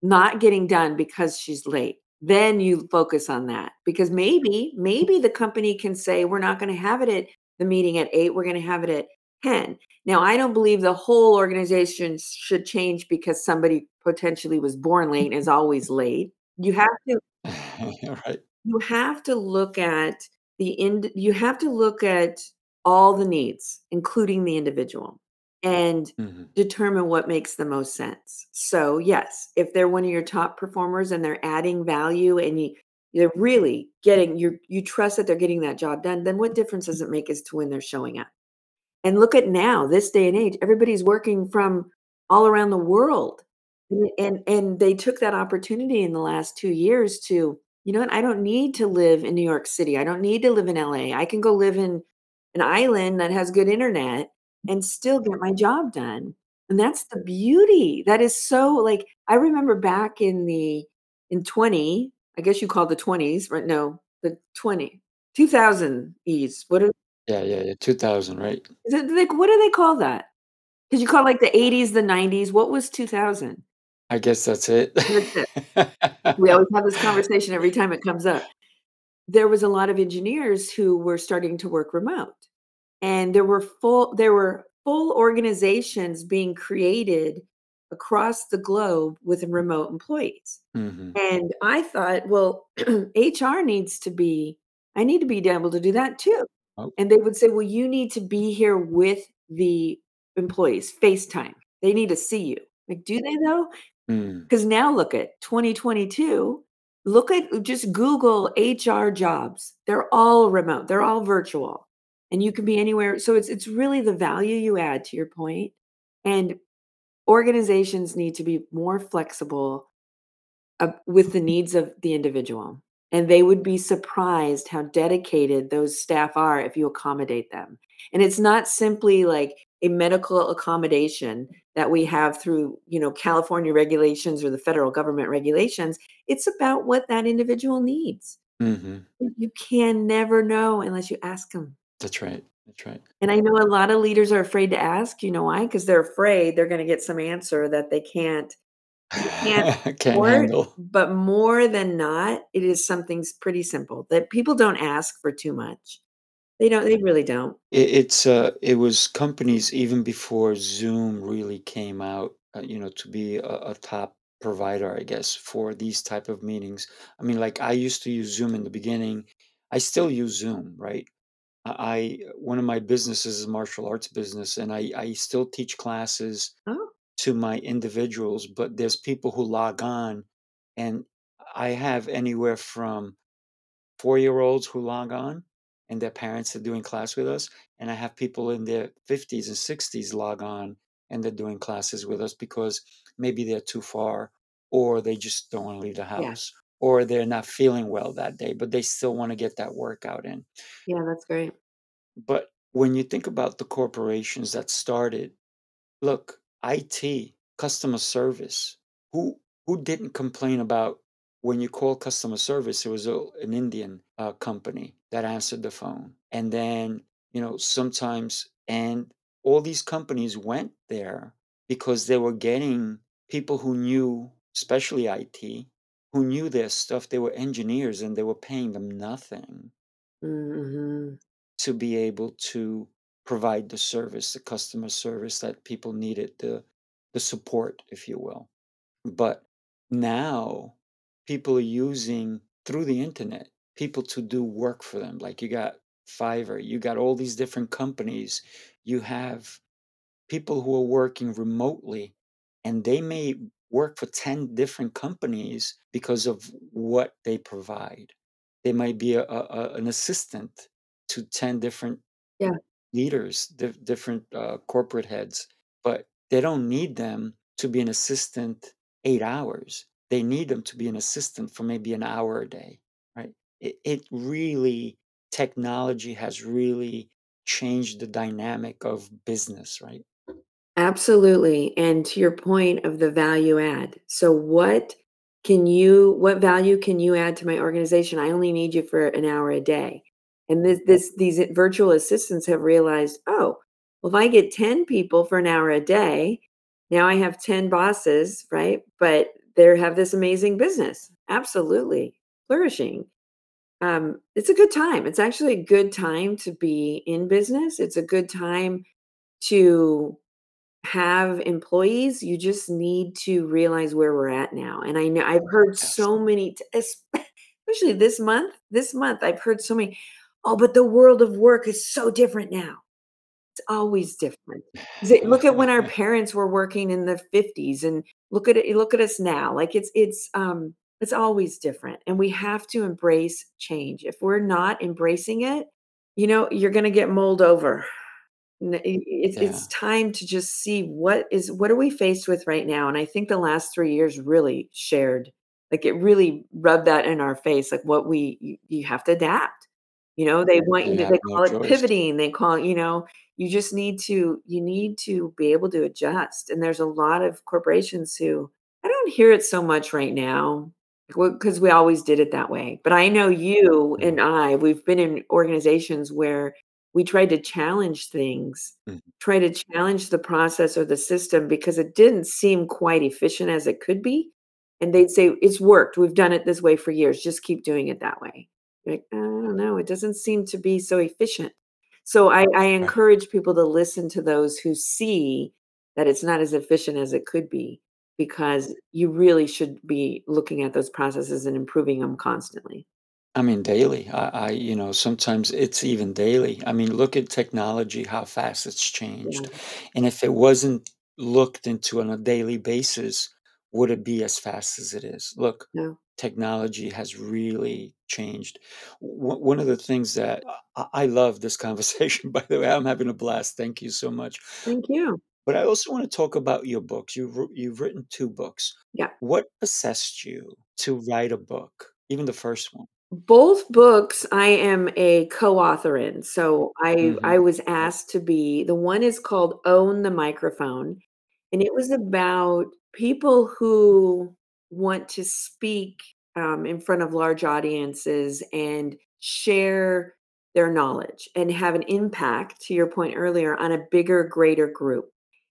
not getting done because she's late? Then you focus on that because maybe, maybe the company can say, we're not going to have it at the meeting at eight, we're going to have it at 10. Now, I don't believe the whole organization should change because somebody potentially was born late and is always late. You have to right. you have to look at the end you have to look at all the needs, including the individual, and hmm determine what makes the most sense. So, yes, if they're one of your top performers and they're adding value and you you're really getting you you trust that they're getting that job done, then what difference does it make as to when they're showing up? And look at now, this day and age, everybody's working from all around the world. And and and they took that opportunity in the last 2 years to, you know what, I don't need to live in New York City. I don't need to live in LA. I can go live in an island that has good internet and still get my job done. And that's the beauty. That is so like I remember back in the in 20, I guess you call the 20s, right? No, the 20, 2000 E's. What are Yeah, yeah, yeah. 2000, right? is it like what do they call that? Because you call, like, the '80s, the '90s, what was 2000? I guess that's it. That's it. We always have this conversation every time it comes up. There was a lot of engineers who were starting to work remote, and there were full there were full organizations being created across the globe with remote employees. hmm And I thought, well, HR needs to be I need to be able to do that too. Oh, And they would say, well, you need to be here with the employees, FaceTime. They need to see you. Like, do they though? mm, Because now look at 2022. Look at just Google HR jobs. They're all remote. They're all virtual. And you can be anywhere. So it's it's really the value you add to your point. And organizations need to be more flexible uh, with the needs of the individual. And they would be surprised how dedicated those staff are if you accommodate them. And it's not simply like a medical accommodation that we have through, you know, California regulations or the federal government regulations. It's about what that individual needs. hmm You can never know unless you ask them. That's right. That's right. And I know a lot of leaders are afraid to ask. You know why? Because they're afraid they're going to get some answer that they can't can't Can't handle. but more than not, it is something s pretty simple that people don't ask for too much. They don't they really don't. It it's, uh it was companies even before Zoom really came out, uh, you know, to be a a top provider, I guess, for these type of meetings. I mean, like, I used to use Zoom in the beginning. I still use Zoom, right? I one of my businesses is martial arts business, and I I still teach classes Oh, to my individuals, but there's people who log on, and I have anywhere from four-year-olds who log on, and their parents are doing class with us, and I have people in their 50s and 60s log on, and they're doing classes with us because maybe they're too far, or they just don't wanna leave the yeah. house, or they're not feeling well that day, but they still wanna get that workout in. Yeah, that's great. But when you think about the corporations that started Look, IT, customer service, who who didn't complain about when you call customer service, it was a an Indian, uh, company that answered the phone, and then, you know, sometimes and all these companies went there because they were getting people who knew, especially IT, who knew their stuff, they were engineers, and they were paying them nothing Mhm. to be able to provide the service, the customer service that people needed, the the support, if you will. But now people are using through the internet people to do work for them. Like you got Fiverr, you got all these different companies. You have people who are working remotely and they may work for 10 different companies because of what they provide. They might be a, a, an assistant to 10 different Yeah, leaders, dif- different uh, corporate heads, but they don't need them to be an assistant eight hours. They need them to be an assistant for maybe an hour a day, right? It, it really, technology has really changed the dynamic of business, right? Absolutely, and to your point of the value add. So what can you what value can you add to my organization? I only need you for an hour a day. And this this these virtual assistants have realized, "Oh, well, if I get 10 people for an hour a day, now I have 10 bosses, right? But they have this amazing business." Absolutely flourishing. Um, it's a good time. It's actually a good time to be in business. It's a good time to have employees. You just need to realize where we're at now. And I know I've heard so many, especially this month. This month, I've heard so many. Oh, but the world of work is so different now. It's always different. It- Look at when our parents were working in the fifties, and look at it. Look at us now. Like it's it's um it's always different, and we have to embrace change. If we're not embracing it, you know, you're going to get mulled over it's yeah. it's time to just see what is what are we faced with right now, and I think the last 3 years really shared like, it really rubbed that in our face, like, what we you you have to adapt. You know, they want you to they no call it choice. pivoting, they call you know, you just need to you need to be able to adjust, and there's a lot of corporations who I don't hear it so much right now, because we always did it that way, but I know you and I, we've been in organizations where we tried to challenge things, mm, try to challenge the process or the system because it didn't seem quite efficient as it could be. And they'd say, It's worked. We've done it this way for years. Just keep doing it that way. You're like, I don't know. It doesn't seem to be so efficient. So I, I encourage people to listen to those who see that it's not as efficient as it could be because you really should be looking at those processes and improving them constantly. I mean, daily. I, I, you know, sometimes it's even daily. I mean, look at technology, how fast it's changed. Yeah. And if it wasn't looked into on a daily basis, would it be as fast as it is? Look, No. technology has really changed. W- one of the things that I, I love this conversation, by the way, I'm having a blast. Thank you so much. Thank you. But I also want to talk about your books. You've, wr- you've written two books. Yeah. What possessed you to write a book, even the first one? Both books I am a co-author in. So I hmm I was asked to be the one is called Own the Microphone, and it was about people who want to speak um, in front of large audiences and share their knowledge and have an impact, to your point earlier, on a bigger, greater group.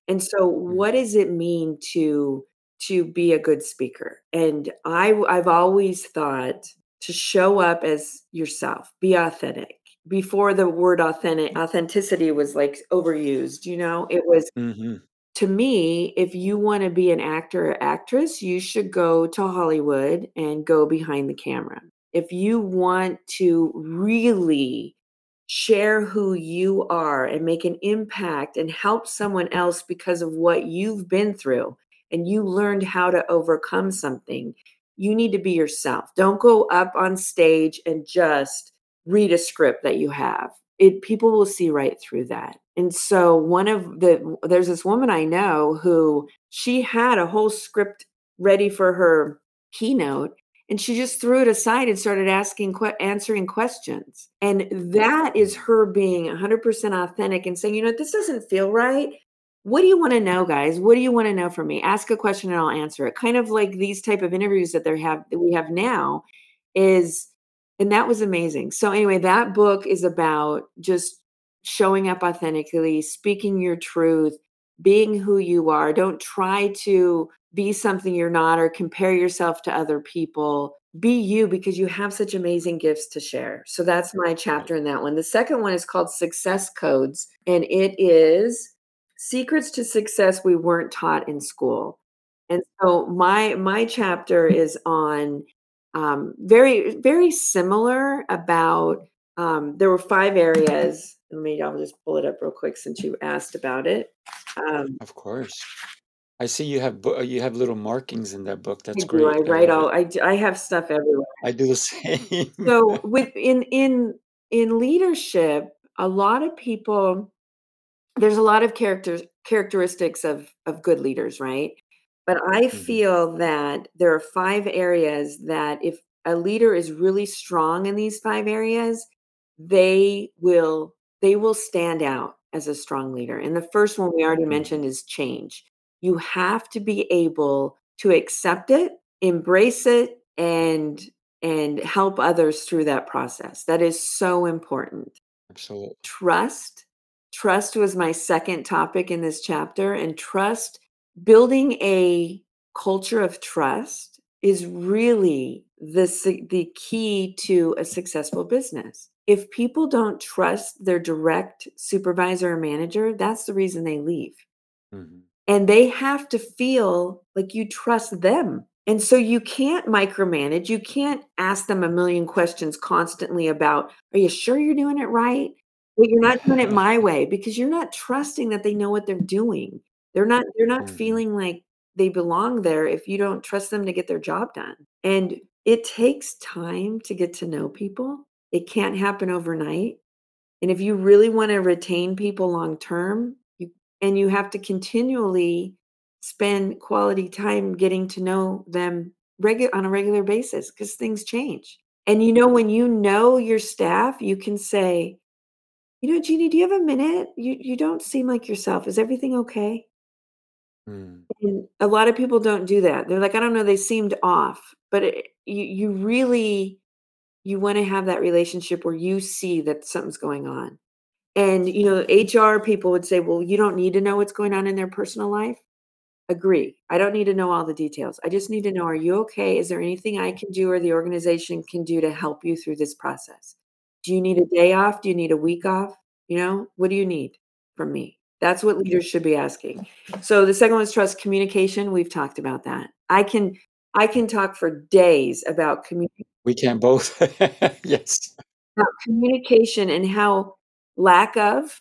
And so, what does it mean to to be a good speaker? And I I've always thought to show up as yourself, be authentic. before the word authentic authenticity was, like, overused, you know? It was Mhm. to me, if you wanna be an actor or actress, you should go to Hollywood and go behind the camera. If you want to really share who you are and make an impact and help someone else because of what you've been through and you learned how to overcome something, you need to be yourself. Don't go up on stage and just read a script that you have. It people will see right through that. And so one of the there's this woman I know who she had a whole script ready for her keynote and she just threw it aside and started asking que- answering questions. And that is her being 100% authentic and saying, "You know, this doesn't feel right. What do you want to know, guys? What do you want to know from me? Ask a question and I'll answer it." Kind of like these type of interviews that they have that we have now is and that was amazing. So anyway, that book is about just showing up authentically, speaking your truth, being who you are. Don't try to be something you're not or compare yourself to other people. Be you because you have such amazing gifts to share. So that's my chapter in that one. The second one is called Success Codes, and it is secrets to success we weren't taught in school. And so my my chapter is on um, very very similar about um, there were five areas. Let me I'll just pull it up real quick since you asked about it. Um, Of course. I see you have bo you have little markings in that book. That's. I great. I write all. I do, I have stuff everywhere. I do the same. So with in in in leadership, a lot of people there's a lot of characters characteristics of of good leaders, right? But I Mhm. feel that there are 5 areas that if a leader is really strong in these 5 areas, they will they will stand out as a strong leader. And the first one we already Mhm. mentioned is change. You have to be able to accept it, embrace it, and and help others through that process. That is so important. Absolutely. Trust. Trust was my second topic in this chapter, and trust building a culture of trust is really the the key to a successful business. If people don't trust their direct supervisor or manager, that's the reason they leave. Mhm. And they have to feel like you trust them. And so you can't micromanage. You can't ask them a million questions constantly about, are you sure you're doing it right? But you're not doing it my way because you're not trusting that they know what they're doing. They're not they're not Mhm. feeling like they belong there if you don't trust them to get their job done. And it takes time to get to know people. It can't happen overnight. And if you really wanna retain people long term, you and you have to continually spend quality time getting to know them regu on a regular basis because things change. And, you know, when you know your staff, you can say, "You know, Jeannie, do you have a minute? You you don't seem like yourself. Is everything okay?" Mm. And a lot of people don't do that. They're like, "I don't know, they seemed off." But it you you really you wanna have that relationship where you see that something's going on. And, you know, HR people would say, "Well, you don't need to know what's going on in their personal life." Agree. I don't need to know all the details. I just need to know, are you okay? Is there anything I can do or the organization can do to help you through this process? Do you need a day off? Do you need a week off? You know, what do you need from me? That's what leaders should be asking. So the second one is trust communication. We've talked about that. I can I can talk for days about communication We can both. Yes. about communication and how lack of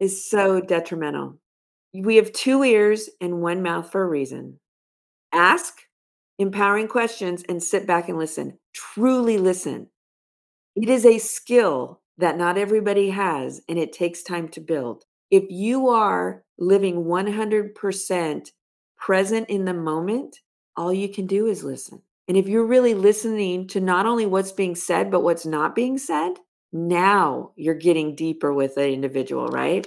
is so detrimental. We have 2 ears and 1 mouth for a reason. Ask empowering questions and sit back and listen. Truly listen. It is a skill that not everybody has, and it takes time to build. If you are living 100% present in the moment, all you can do is listen. And if you're really listening to not only what's being said, but what's not being said, now you're getting deeper with the individual, right?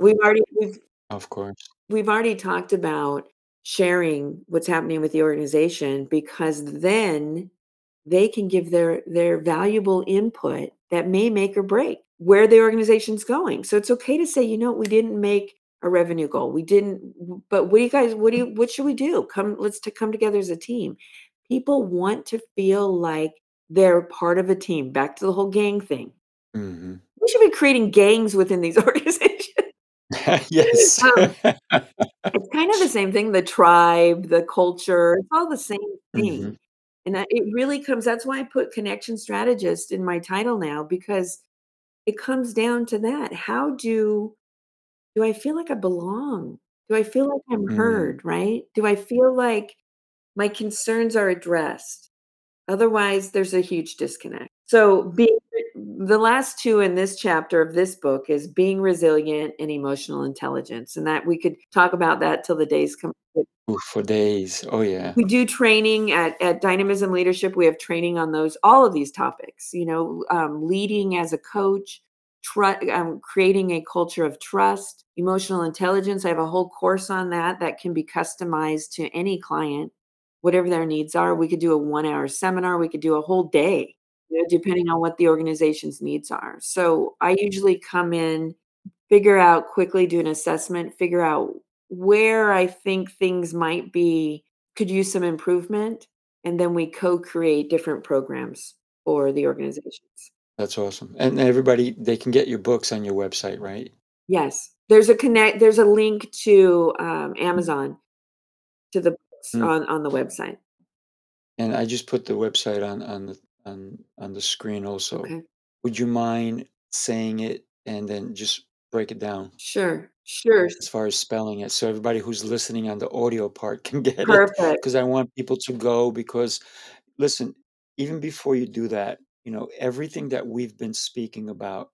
We've already we've Of course. we've already talked about sharing what's happening with the organization because then they can give their their valuable input that may make or break where the organization's going. So it's okay to say, you know, we didn't make a revenue goal. We didn't but what do you guys what do you what should we do? Come let's to come together as a team. People want to feel like they're part of a team. Back to the whole gang thing. Mhm. We should be creating gangs within these organizations. Yes. Um, it's kind of the same thing, the tribe, the culture, it's all the same thing, and it really comes that's why I put connection strategist in my title now because it comes down to that. How do do I feel like I belong? Do I feel like I'm Mm. heard, right? Do I feel like my concerns are addressed? Otherwise, there's a huge disconnect. So, being the last 2 in this chapter of this book is being resilient and emotional intelligence, and that we could talk about that till the days come Ooh, for days. Oh, yeah. we do training at at Dynamism Leadership, we have training on those all of these topics, you know, um, leading as a coach, tru um, creating a culture of trust, emotional intelligence, I have a whole course on that that can be customized to any client, whatever their needs are. We could do a one-hour seminar, we could do a whole day, know, depending on what the organization's needs are. So, I usually come in, figure out quickly, do an assessment, figure out where I think things might be could use some improvement, and then we co-create different programs for the organizations. That's awesome, and everybody they can get your books on your website, right? Yes. There's a connect there's a link to, um, Amazon to the books Mm. on on the website. And I just put the website on on the on on the screen also. Okay. Would you mind saying it and then just break it down Sure, sure. as far as spelling it so everybody who's listening on the audio part can get it? Perfect. because I want people to go because listen, even before you do that, you know, everything that we've been speaking about,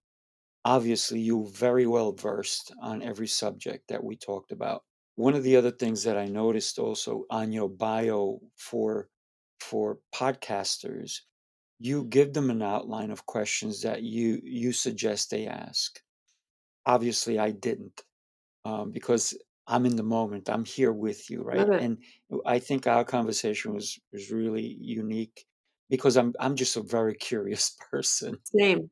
obviously, you're very well versed on every subject that we talked about. One of the other things that I noticed also on your bio for for podcasters, you give them an outline of questions that you you suggest they ask. Obviously, I didn't, um, because I'm in the moment, I'm here with you, right? And i think our conversation was was really unique because I'm I'm just a very curious person, Same.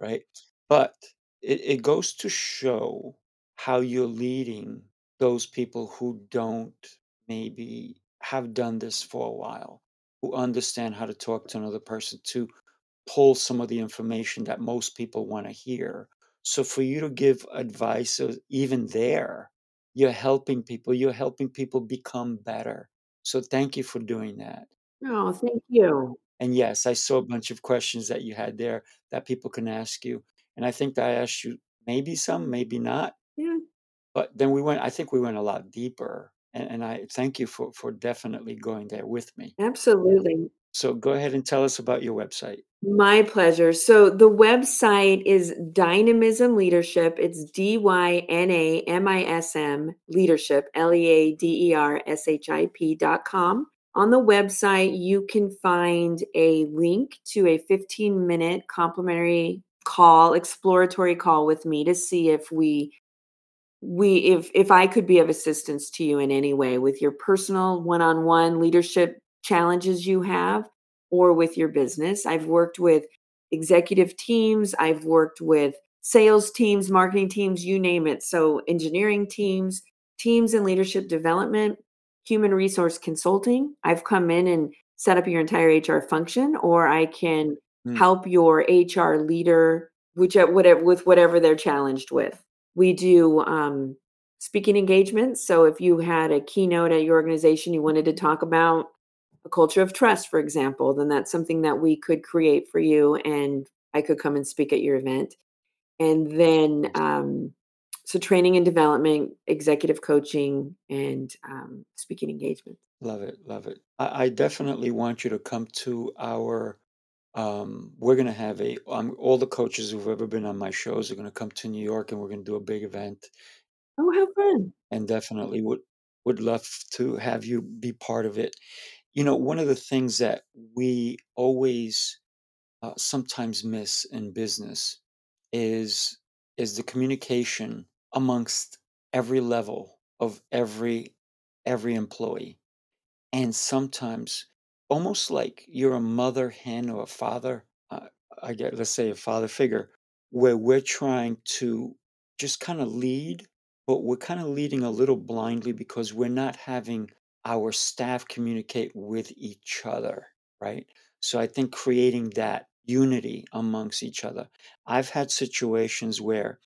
right? But it it goes to show how you're leading those people who don't maybe have done this for a while, who understand how to talk to another person to pull some of the information that most people wanna hear. So for you to give advice even there, you're helping people, you're helping people become better. So thank you for doing that. Oh, thank you. And yes, I saw a bunch of questions that you had there that people can ask you, and I think that I asked you maybe some, maybe not. Yeah. But then we went I think we went a lot deeper, and and I thank you for for definitely going there with me. Absolutely. So go ahead and tell us about your website. My pleasure. So the website is Dynamism Leadership. It's D-Y-N-A-M-I-S-M Leadership, L-E-A-D-E-R-S-H-I-P dot com. On the website, you can find a link to a 15-minute complimentary call, exploratory call with me to see if we we if if I could be of assistance to you in any way with your personal one-on-one leadership challenges you have or with your business. I've worked with executive teams, I've worked with sales teams, marketing teams, you name it. So engineering teams, teams in leadership development, human resource consulting. I've come in and set up your entire HR function, or I can Mm. help your HR leader, whichever whatever with whatever they're challenged with. We do, um, speaking engagements. So if you had a keynote at your organization you wanted to talk about a culture of trust, for example, then that's something that we could create for you, and I could come and speak at your event. And then, um, so training and development, executive coaching, and, um, speaking engagement. Love it, love it. I I definitely want you to come to our um, we're gonna have a um, all the coaches who've ever been on my shows are gonna come to New York, and we're gonna do a big event. Oh, how fun. And definitely would would love to have you be part of it. You know, one of the things that we always, uh, sometimes miss in business is is the communication amongst every level of every every employee. And sometimes, almost like you're a mother hen or a father, uh, I get let's say a father figure, where we're trying to just kinda lead, but we're kinda leading a little blindly because we're not having our staff communicate with each other, right? So I think creating that unity amongst each other. I've had situations where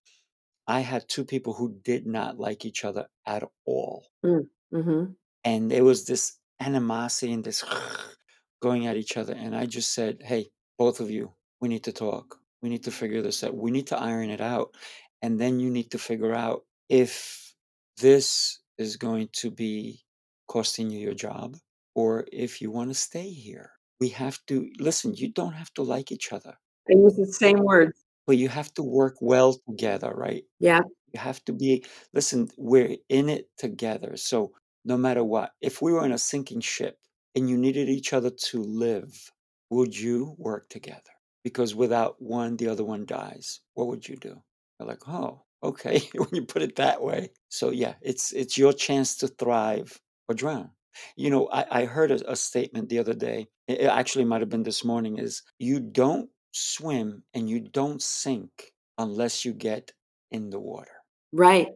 I had two people who did not like each other at all. Mm, mhm. And there was this animosity and this going at each other. And I just said, hey, both of you, we need to talk. We need to figure this out. We need to iron it out. And then you need to figure out if this is going to be costing you your job or if you want to stay here. We have to listen, you don't have to like each other, I use the same words. but you have to work well together, right? Yeah. You have to be, listen, we're in it together. So no matter what, if we were in a sinking ship and you needed each other to live, would you work together? Because without one, the other one dies. What would you do? They're like, oh, okay, when you put it that way. So yeah, it's it's your chance to thrive or drown. You know, I, I heard a, a statement the other day. It actually might have been this morning. Is you don't swim and you don't sink unless you get in the water. Right.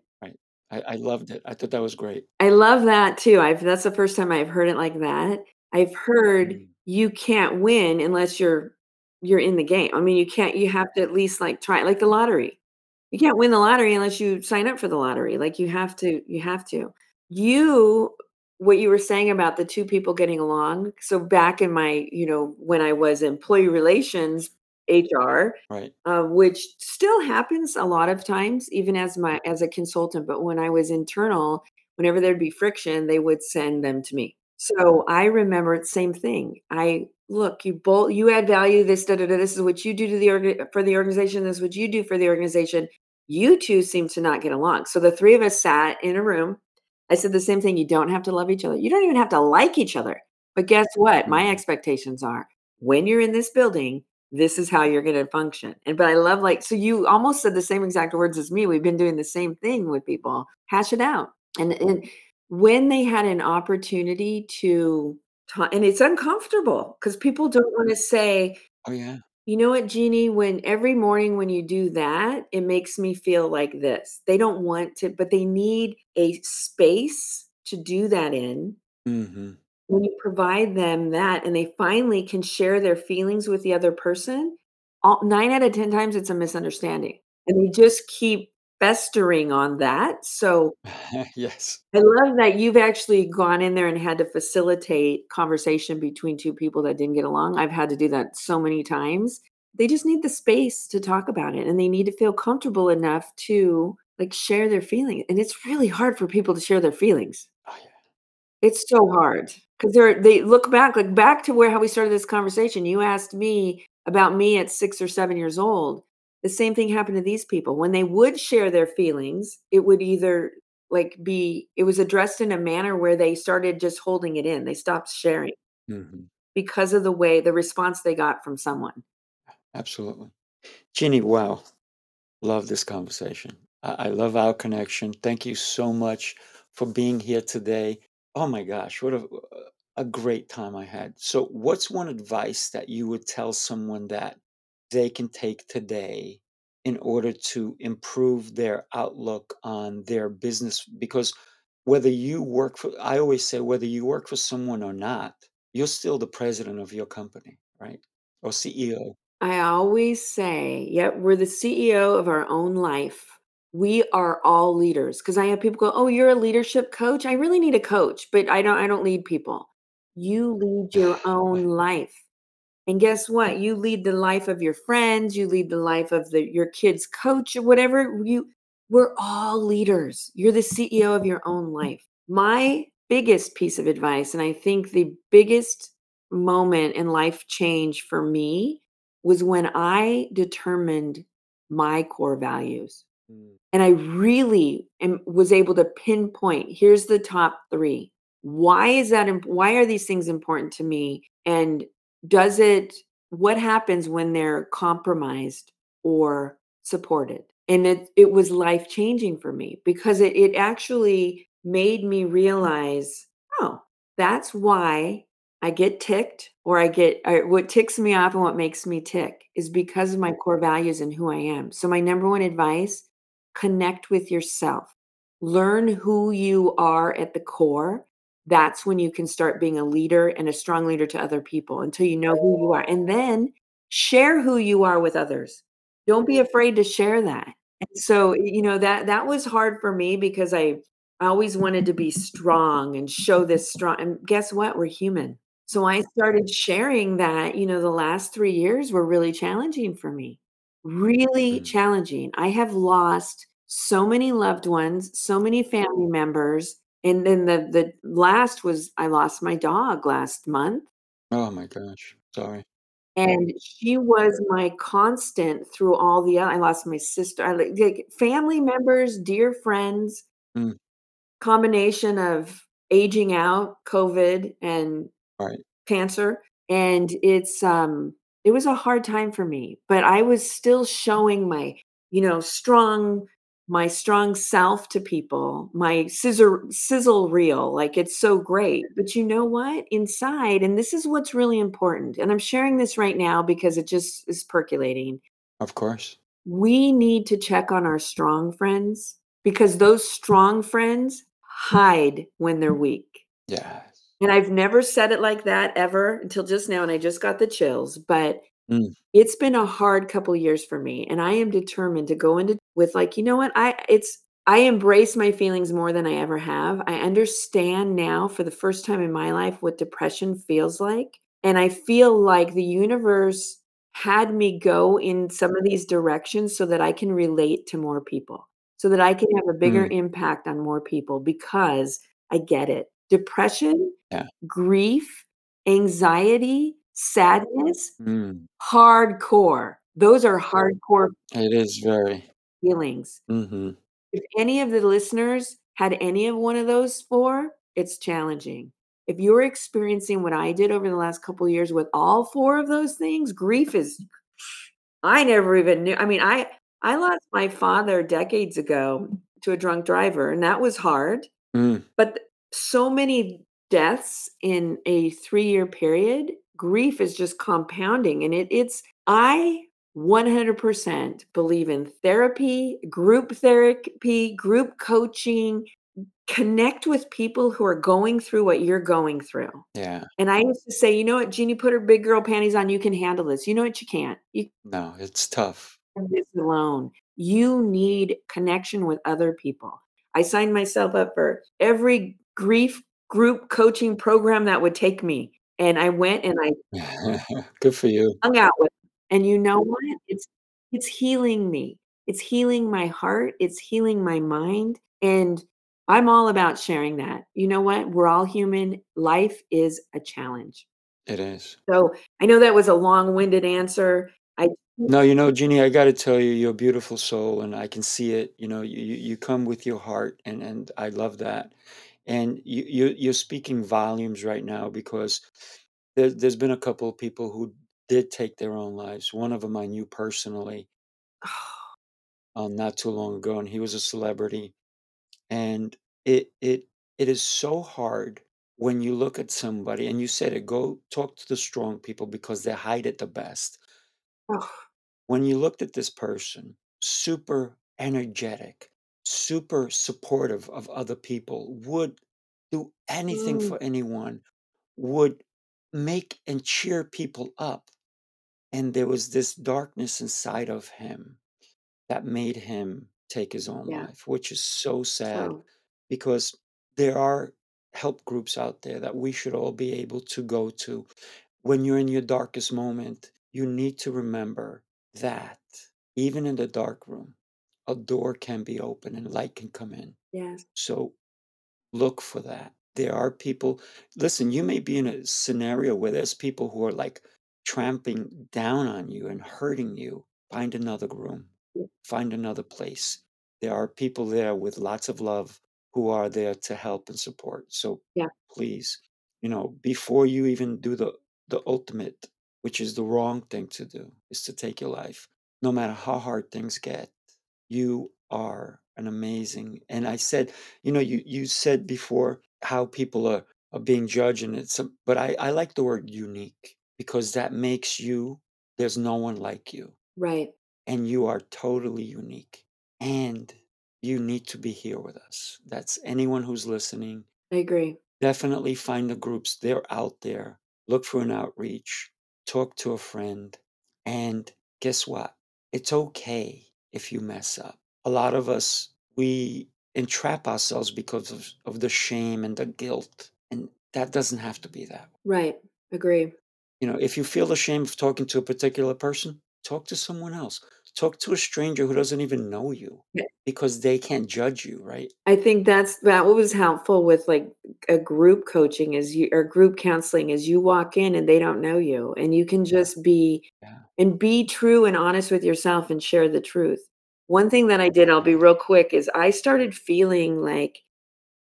I, I loved it. I thought that was great. I love that too. I've that's the first time I've heard it like that. I've heard Mm. you can't win unless you're you're in the game. I mean, you can't you have to at least like try like the lottery. You can't win the lottery unless you sign up for the lottery. Like you have to you have to. You what you were saying about the 2 people getting along. So back in my, you know, when I was employee relations, HR, Right. uh, which still happens a lot of times, even as my as a consultant. But when I was internal, whenever there'd be friction, they would send them to me. So I remember same thing. I look, you both you add value. This da, da, da, this is what you do to the org- for the organization. This is what you do for the organization. You two seem to not get along. So the three of us sat in a room. I said the same thing. You don't have to love each other. You don't even have to like each other. But guess what? My Mhm. expectations are when you're in this building, this is how you're going to function. And but I love like so you almost said the same exact words as me. We've been doing the same thing with people. Hash it out. And and when they had an opportunity to talk, and it's uncomfortable because people don't want to say, Oh yeah. you know what, Jeannie, when every morning when you do that, it makes me feel like this. They don't want to, but they need a space to do that in hmm when you provide them that and they finally can share their feelings with the other person, all 9 out of 10 times it's a misunderstanding. And they just keep festering on that. So yes. I love that you've actually gone in there and had to facilitate conversation between 2 people that didn't get along. I've had to do that so many times. They just need the space to talk about it and they need to feel comfortable enough to like share their feelings. And it's really hard for people to share their feelings. It's so hard because they're they look back, like, back to where how we started this conversation. You asked me about me at 6 or 7 years old. The same thing happened to these people. When they would share their feelings, it would either, like, be it was addressed in a manner where they started just holding it in. They stopped sharing hmm because of the way the response they got from someone. Absolutely. Ginny, wow. Love this conversation. I, I love our connection. Thank you so much for being here today. Oh my gosh, what a, uh, a great time I had. So, what's one advice that you would tell someone that they can take today in order to improve their outlook on their business? Because whether you work for, I always say, whether you work for someone or not, you're still the president of your company, right? Or CEO. I always say, yep, we're the CEO of our own life. We are all leaders because I have people go, "Oh, you're a leadership coach." I really need a coach, but I don't I don't lead people. You lead your own life. And guess what? You lead the life of your friends, you lead the life of the your kids' coach or whatever you we're all leaders. You're the CEO of your own life. My biggest piece of advice and I think the biggest moment in life change for me was when I determined my core values. Mm, And I really am, was able to pinpoint here's the top three. Why is that? imp- Why are these things important to me? And does it, what happens when they're compromised or supported? And it, it was life changing for me because it, it actually made me realize oh, that's why I get ticked or I get I, what ticks me off and what makes me tick is because of my core values and who I am. So my number one advice, connect with yourself. Learn who you are at the core. That's when you can start being a leader and a strong leader to other people until you know who you are. And then share who you are with others. Don't be afraid to share that. And so, you know, that that was hard for me because I I always wanted to be strong and show this strong and guess what? We're human. So I started sharing that, you know, the last 3 years were really challenging for me. Really Mm. challenging. I have lost so many loved ones, so many family members, and then the the last was I lost my dog last month. Oh my gosh. Sorry. And she was my constant through all the I lost my sister, I like like, family members, dear friends, Mm. combination of aging out, COVID, and Right. cancer, and it's, um it was a hard time for me, but I was still showing my, you know, strong my strong self to people, my scissor sizzle reel, like, it's so great, but you know what? Inside and this is what's really important, and I'm sharing this right now because it just is percolating. Of course. We need to check on our strong friends because those strong friends hide when they're mm. weak. Yes. And I've never said it like that ever until just now, and I just got the chills, but Mm. it's been a hard couple years for me, and I am determined to go into with, like, you know what? I it's I embrace my feelings more than I ever have. I understand now for the first time in my life what depression feels like, and I feel like the universe had me go in some of these directions so that I can relate to more people, so that I can have a bigger Mm. impact on more people because I get it. Depression, Yeah. grief, anxiety, sadness, Mm. hardcore. Those are hardcore It is very. feelings. Mhm. If any of the listeners had any of one of those 4, it's challenging. If you're experiencing what I did over the last couple years with all 4 of those things, grief is I never even knew I mean, I I lost my father decades ago to a drunk driver, and that was hard, Mm. but so many deaths in a three-year period, grief is just compounding, and it it's I 100% believe in therapy, group therapy, group coaching, connect with people who are going through what you're going through. Yeah. And I used to say, "You know what, Jeannie, put her big girl panties on, you can handle this." You know what, you can't. You No, it's tough. do this alone. You need connection with other people. I signed myself up for every grief group coaching program that would take me, and I went and I Good for you. hung out with and you know what? It's it's healing me. It's healing my heart, it's healing my mind, and I'm all about sharing that. You know what? We're all human. Life is a challenge. It is. So, I know that was a long-winded answer. I No, you know, Jeannie, I gotta tell you, you're a beautiful soul, and I can see it. You know, you you you come with your heart, and and I love that. And you you you're speaking volumes right now because there there's been a couple of people who did take their own lives. One of them I knew personally, um, not too long ago, and he was a celebrity. And it it it is so hard when you look at somebody, and you said it, go talk to the strong people because they hide it the best. When you looked at this person, super energetic, super supportive of other people, would do anything Mm, for anyone, would make and cheer people up. And there was this darkness inside of him that made him take his own yeah, life, which is so sad so because there are help groups out there that we should all be able to go to. When you're in your darkest moment, you need to remember that even in the dark room, a door can be open and light can come in. yes, So look for that. There are people, listen, you may be in a scenario where there's people who are like tramping down on you and hurting you. Find another room, find another place. There are people there with lots of love who are there to help and support. So yeah, please, you know, before you even do the the ultimate, which is the wrong thing to do, is to take your life. No matter how hard things get, you are an amazing. And I said, you know, you you said before how people are are being judged, and it's a, but I I like the word unique because that makes you. There's no one like you, right. and you are totally unique, and you need to be here with us. That's anyone who's listening. I agree. Definitely find the groups. They're out there. Look for an outreach. Talk to a friend And guess what? It's okay if you mess up. A lot of us, we entrap ourselves because of, of the shame and the guilt. And that doesn't have to be that way. Right. Agree. You know, if you feel ashamed of talking to a particular person, talk to someone else. Talk to a stranger who doesn't even know you Yeah. because they can't judge you, right? I think that's that what was helpful with like a group coaching is you or group counseling is you walk in and they don't know you and you can just be Yeah. and be true and honest with yourself and share the truth. One thing that I did, I'll be real quick, is I started feeling like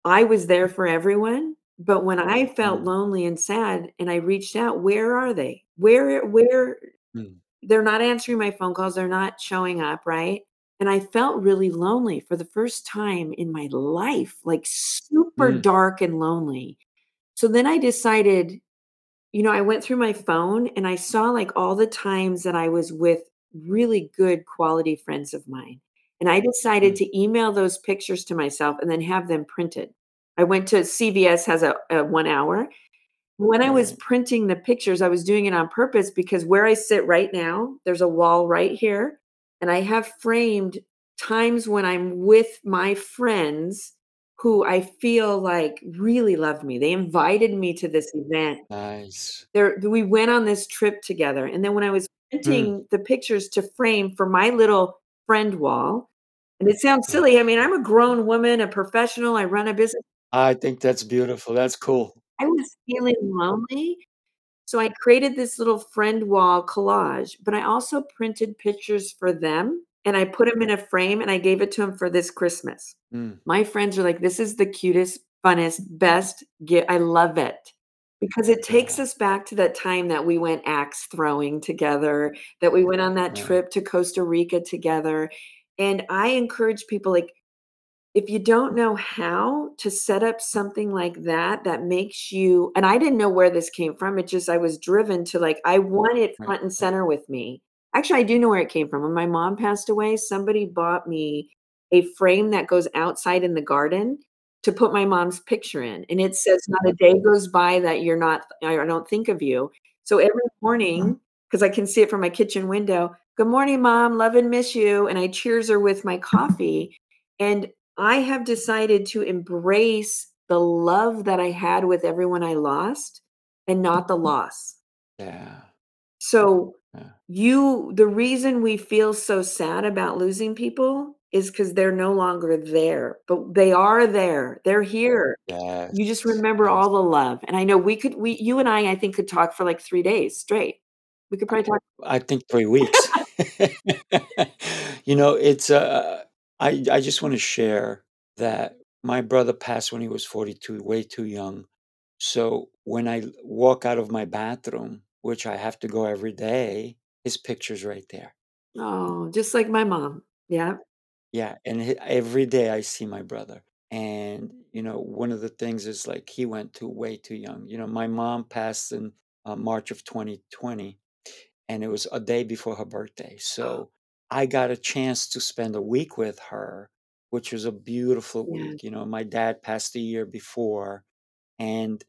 I was there for everyone, but when I felt Mm, lonely and sad and I reached out, where are they? Where where mm, they're not answering my phone calls, they're not showing up, right? And I felt really lonely for the first time in my life, like super mm. dark and lonely. So then I decided, you know, I went through my phone and I saw like all the times that I was with really good quality friends of mine. And I decided Mm, to email those pictures to myself and then have them printed. I went to CVS has a, a one hour when I was printing the pictures, I was doing it on purpose because where I sit right now, there's a wall right here, and I have framed times when I'm with my friends who I feel like really loved me. They invited me to this event. Nice. There we went on this trip together, and then when I was Mm, printing the pictures to frame for my little friend wall and it sounds silly, I mean, I'm a grown woman, a professional, I run a business. I think that's beautiful. That's cool. I was feeling lonely So I created this little friend wall collage, but I also printed pictures for them and I put them in a frame and I gave it to them for this Christmas. Mm, My friends are like, "This is the cutest, funnest, best gift." I love it because it takes yeah. us back to that time that we went axe throwing together, that we went on that Right. trip to Costa Rica together. And I encourage people like if you don't know how to set up something like that, that makes you and I didn't know where this came from, it just I was driven to, like, I want it front and center with me. Actually, I do know where it came from. When my mom passed away, somebody bought me a frame that goes outside in the garden to put my mom's picture in, and it says, "Not a mm-hmm. day goes by that you're not I don't think of you." So every mm-hmm. morning, because I can see it from my kitchen window, "Good morning, mom, love and miss you," and I cheers her with my coffee, and I have decided to embrace the love that I had with everyone I lost and not the loss. Yeah. So, Yeah. you the reason we feel so sad about losing people is because they're no longer there, but they are there. They're here. You just remember Yes. all the love, and I know we could we you and I, I think, could talk for, like, 3 days straight. We could probably talk I think 3 weeks. You know, it's, uh I I just wanna share that my brother passed when he was 42, way too young. So, when I walk out of my bathroom, which I have to go every day, his picture's right there. Oh, just like my mom. Yeah. Yeah, and he every day I see my brother. And, you know, one of the things is, like, he went too way too young. You know, my mom passed in, uh, March of 2020. and it was a day before her birthday. So I got a chance to spend a week with her, which was a beautiful Yeah. week. You know, my dad passed the year before, and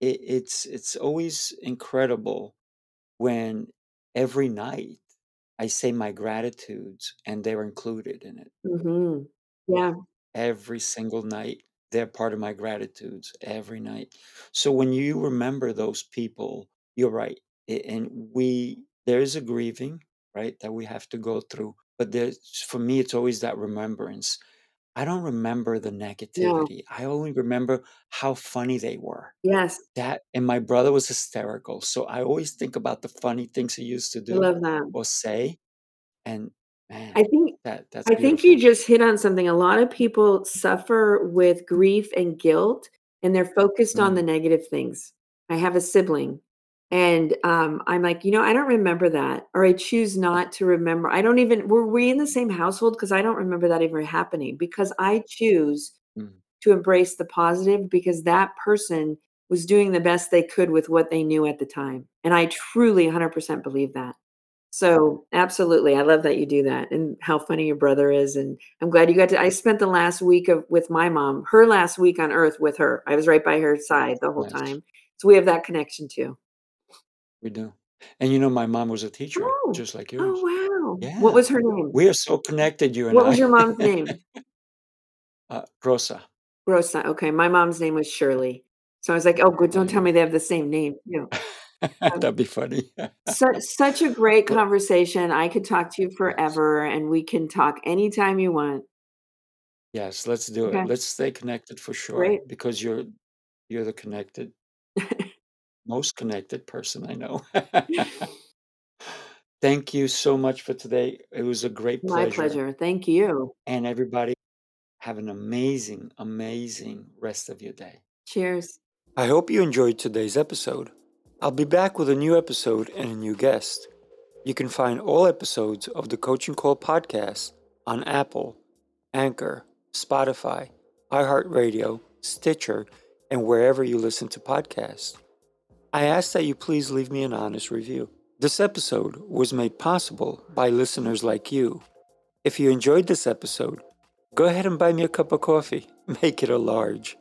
it, it's it's always incredible when every night I say my gratitudes and they're included in it. Mhm. Yeah. Every single night, they're part of my gratitudes every night. So when you remember those people, you're right. a- And we, there is a grieving, right, that we have to go through. But there's, for me, it's always that remembrance. I don't remember the negativity. I only remember how funny they were. Yes. That, and my brother was hysterical. So I always think about the funny things he used to I do love that. or say. And man, I think that that's I think you beautiful. just hit on something. A lot of people suffer with grief and guilt, and they're focused on the Mm, negative things. I have a sibling, and, um, I'm like, "You know, I don't remember that," or I choose not to remember. I don't even were we in the same household? Because I don't remember that ever happening, because I choose mm, to embrace the positive because that person was doing the best they could with what they knew at the time, and I truly 100% believe that. So, absolutely, I love that you do that and how funny your brother is, and I'm glad you got to I spent the last week of with my mom, her last week on earth with her. I was right by her side the whole nice. time. So we have that connection too. We do. And you know, my mom was a teacher, Oh. just like yours. Oh, wow. Yeah. What was her name? We are so connected, you and What I. was your mom's name? Uh, Rosa. Rosa, okay, my mom's name was Shirley. So I was like, "Oh, good, don't tell me they have the same name, too." Um, That'd be funny. su such a great Well conversation, I could talk to you Yes. forever, and we can talk anytime you want. Yes, let's do it. Okay. Let's stay connected for sure Great. because you're you're the connected most connected person I know. Thank you so much for today. It was a great pleasure. My pleasure. pleasure, thank you. And everybody, have an amazing, amazing rest of your day. Cheers. I hope you enjoyed today's episode. I'll be back with a new episode and a new guest. You can find all episodes of the Coaching Call podcast on Apple, Anchor, Spotify, iHeartRadio, Stitcher, and wherever you listen to podcasts. I ask that you please leave me an honest review. This episode was made possible by listeners like you. If you enjoyed this episode, go ahead and buy me a cup of coffee. Make it a large.